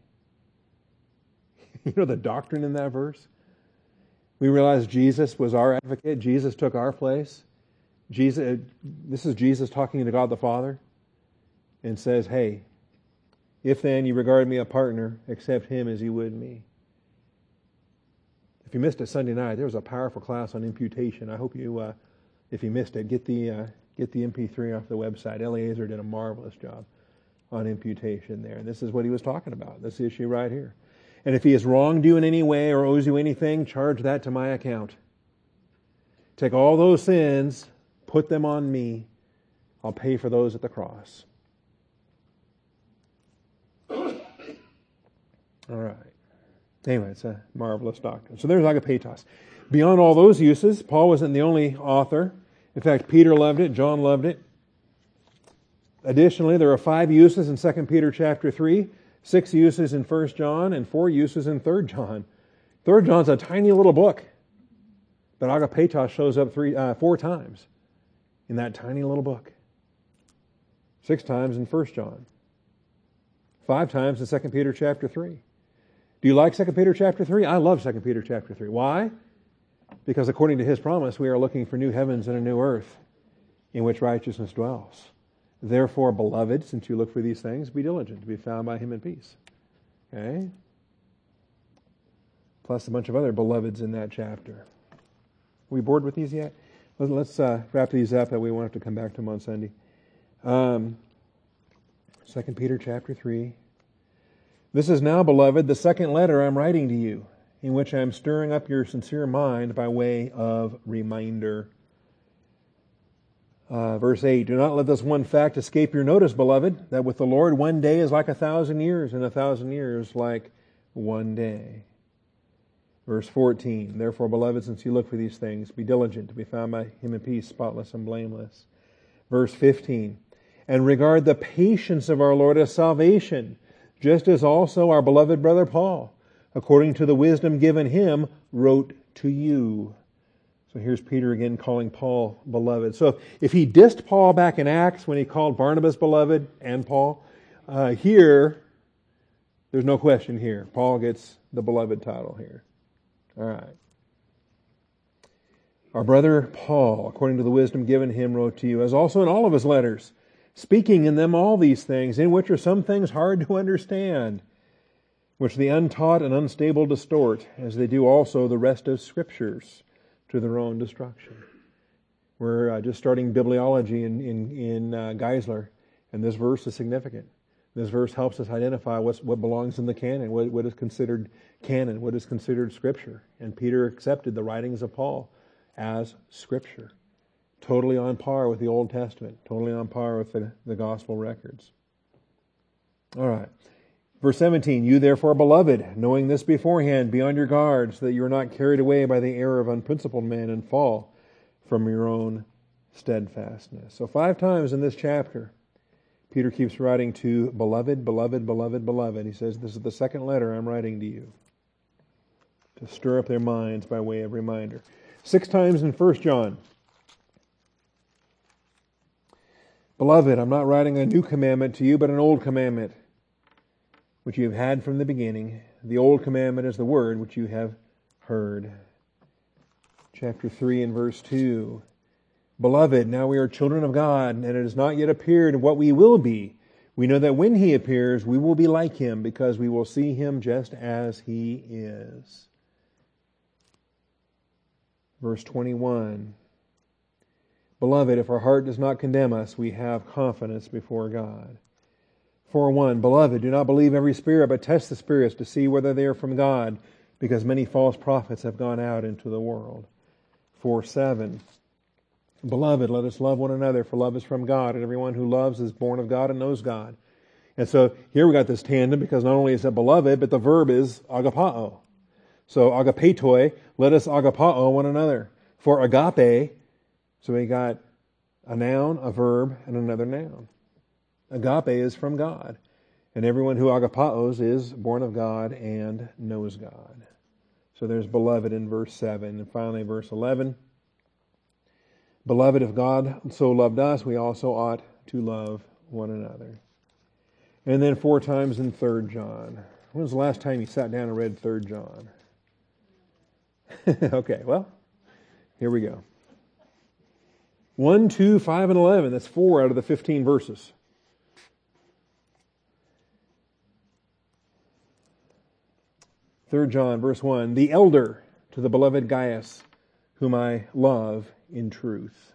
you know the doctrine in that verse? We realize Jesus was our advocate, Jesus took our place. Jesus, this is Jesus talking to God the Father and says, Hey, if then you regard me a partner, accept him as you would me. If you missed it Sunday night, there was a powerful class on imputation. I hope you, uh, if you missed it, get the uh, get the MP3 off the website. Eliezer did a marvelous job on imputation there. And this is what he was talking about, this issue right here. And if he has wronged you in any way or owes you anything, charge that to my account. Take all those sins, put them on me. I'll pay for those at the cross. All right. Anyway, it's a marvelous doctrine. So there's agapetos. Beyond all those uses, Paul wasn't the only author in fact, Peter loved it, John loved it. Additionally, there are five uses in 2 Peter chapter 3, six uses in 1 John, and four uses in 3 John. 3 John's a tiny little book, but agapetos shows up three, uh, four times in that tiny little book. Six times in 1 John. Five times in 2 Peter chapter 3. Do you like 2 Peter chapter 3? I love 2 Peter chapter 3. Why? Because according to his promise, we are looking for new heavens and a new earth in which righteousness dwells. Therefore, beloved, since you look for these things, be diligent to be found by him in peace. Okay? Plus a bunch of other beloveds in that chapter. Are we bored with these yet? Let's uh, wrap these up that we won't have to come back to them on Sunday. Um, 2 Peter chapter 3. This is now, beloved, the second letter I'm writing to you in which I am stirring up your sincere mind by way of reminder. Uh, verse 8 Do not let this one fact escape your notice, beloved, that with the Lord one day is like a thousand years, and a thousand years like one day. Verse 14 Therefore, beloved, since you look for these things, be diligent to be found by him in peace, spotless and blameless. Verse 15 And regard the patience of our Lord as salvation, just as also our beloved brother Paul according to the wisdom given him, wrote to you. So here's Peter again calling Paul beloved. So if he dissed Paul back in Acts when he called Barnabas beloved and Paul, uh, here, there's no question here. Paul gets the beloved title here. All right. Our brother Paul, according to the wisdom given him, wrote to you, as also in all of his letters, speaking in them all these things, in which are some things hard to understand which the untaught and unstable distort, as they do also the rest of Scriptures, to their own destruction. We're uh, just starting bibliology in, in, in uh, Geisler, and this verse is significant. This verse helps us identify what's, what belongs in the canon, what, what is considered canon, what is considered Scripture. And Peter accepted the writings of Paul as Scripture, totally on par with the Old Testament, totally on par with the, the Gospel records. All right. Verse 17, You therefore, beloved, knowing this beforehand, be on your guard, so that you are not carried away by the error of unprincipled men and fall from your own steadfastness. So, five times in this chapter, Peter keeps writing to beloved, beloved, beloved, beloved. He says, This is the second letter I'm writing to you to stir up their minds by way of reminder. Six times in 1 John. Beloved, I'm not writing a new commandment to you, but an old commandment which you have had from the beginning. The old commandment is the word which you have heard. Chapter 3 and verse 2. Beloved, now we are children of God, and it has not yet appeared what we will be. We know that when he appears, we will be like him, because we will see him just as he is. Verse 21. Beloved, if our heart does not condemn us, we have confidence before God. 4 1 Beloved, do not believe every spirit, but test the spirits to see whether they are from God, because many false prophets have gone out into the world. 4 7 Beloved, let us love one another, for love is from God, and everyone who loves is born of God and knows God. And so here we got this tandem because not only is it beloved, but the verb is agapao. So agapetoi, let us agapao one another. For agape, so we got a noun, a verb, and another noun. Agape is from God. And everyone who agapaos is born of God and knows God. So there's beloved in verse 7. And finally, verse 11. Beloved, if God so loved us, we also ought to love one another. And then four times in 3 John. When was the last time you sat down and read 3 John? okay, well, here we go. 1, 2, 5, and 11. That's four out of the 15 verses. Third John, verse 1 The elder to the beloved Gaius, whom I love in truth.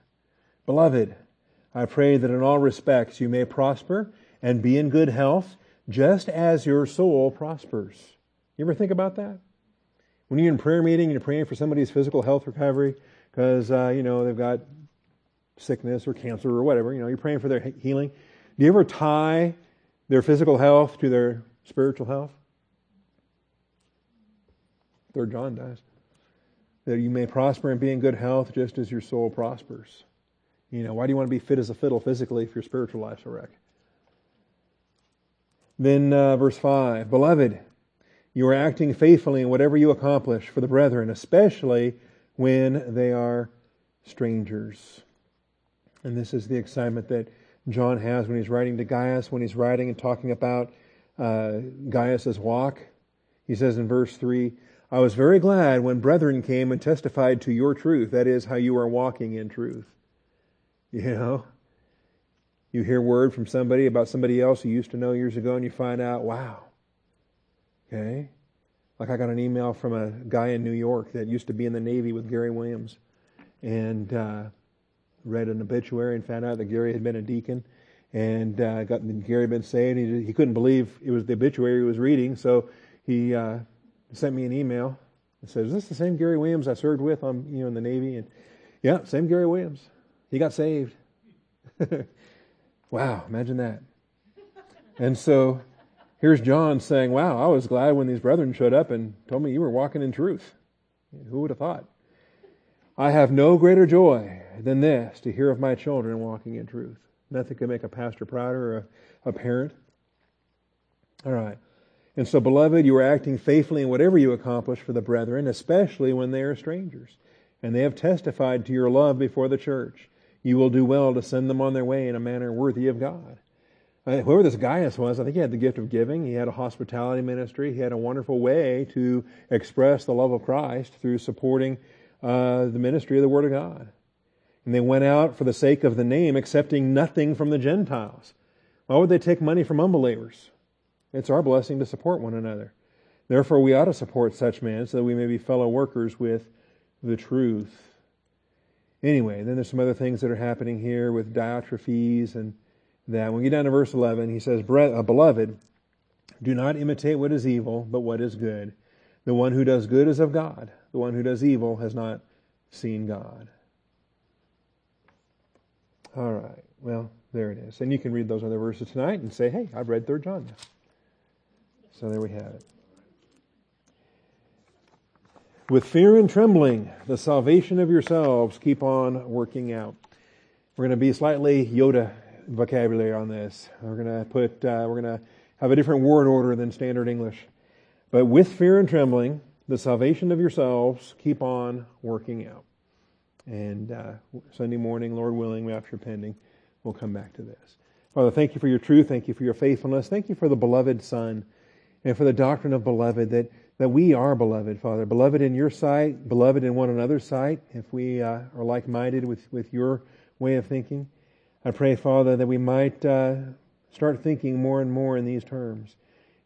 Beloved, I pray that in all respects you may prosper and be in good health, just as your soul prospers. You ever think about that? When you're in prayer meeting and you're praying for somebody's physical health recovery because, uh, you know, they've got sickness or cancer or whatever, you know, you're praying for their healing. Do you ever tie their physical health to their spiritual health? Third John does. That you may prosper and be in good health just as your soul prospers. You know, why do you want to be fit as a fiddle physically if your spiritual life's a wreck? Then uh, verse 5 Beloved, you are acting faithfully in whatever you accomplish for the brethren, especially when they are strangers. And this is the excitement that John has when he's writing to Gaius, when he's writing and talking about uh, Gaius's walk. He says in verse 3 I was very glad when brethren came and testified to your truth. That is, how you are walking in truth. You know? You hear word from somebody about somebody else you used to know years ago, and you find out, wow. Okay? Like I got an email from a guy in New York that used to be in the Navy with Gary Williams, and uh, read an obituary and found out that Gary had been a deacon, and uh, got Gary had been saved. He, he couldn't believe it was the obituary he was reading, so he uh, sent me an email. It says, "Is this the same Gary Williams I served with on you know in the Navy?" And yeah, same Gary Williams. He got saved. wow, imagine that. And so here's John saying, "Wow, I was glad when these brethren showed up and told me you were walking in truth. Who would have thought?" I have no greater joy than this to hear of my children walking in truth. Nothing could make a pastor prouder or a, a parent. All right. And so, beloved, you are acting faithfully in whatever you accomplish for the brethren, especially when they are strangers, and they have testified to your love before the church. You will do well to send them on their way in a manner worthy of God. Uh, whoever this Gaius was, I think he had the gift of giving. He had a hospitality ministry. He had a wonderful way to express the love of Christ through supporting uh, the ministry of the Word of God. And they went out for the sake of the name, accepting nothing from the Gentiles. Why would they take money from unbelievers? It's our blessing to support one another. Therefore, we ought to support such men so that we may be fellow workers with the truth. Anyway, then there's some other things that are happening here with Diotrephes and that. When we get down to verse 11, he says, uh, Beloved, do not imitate what is evil, but what is good. The one who does good is of God. The one who does evil has not seen God. All right. Well, there it is. And you can read those other verses tonight and say, hey, I've read 3 John now. So there we have it. With fear and trembling, the salvation of yourselves keep on working out. We're going to be slightly Yoda vocabulary on this. We're going to put, uh, we're going to have a different word order than standard English. But with fear and trembling, the salvation of yourselves keep on working out. And uh, Sunday morning, Lord willing, rapture pending, we'll come back to this. Father, thank you for your truth. Thank you for your faithfulness. Thank you for the beloved Son and for the doctrine of beloved that, that we are beloved, Father. Beloved in your sight, beloved in one another's sight, if we uh, are like minded with, with your way of thinking. I pray, Father, that we might uh, start thinking more and more in these terms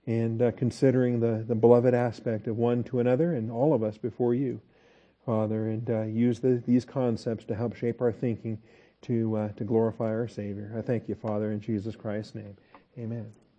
and uh, considering the, the beloved aspect of one to another and all of us before you. Father, and uh, use the, these concepts to help shape our thinking to, uh, to glorify our Savior. I thank you, Father, in Jesus Christ's name. Amen.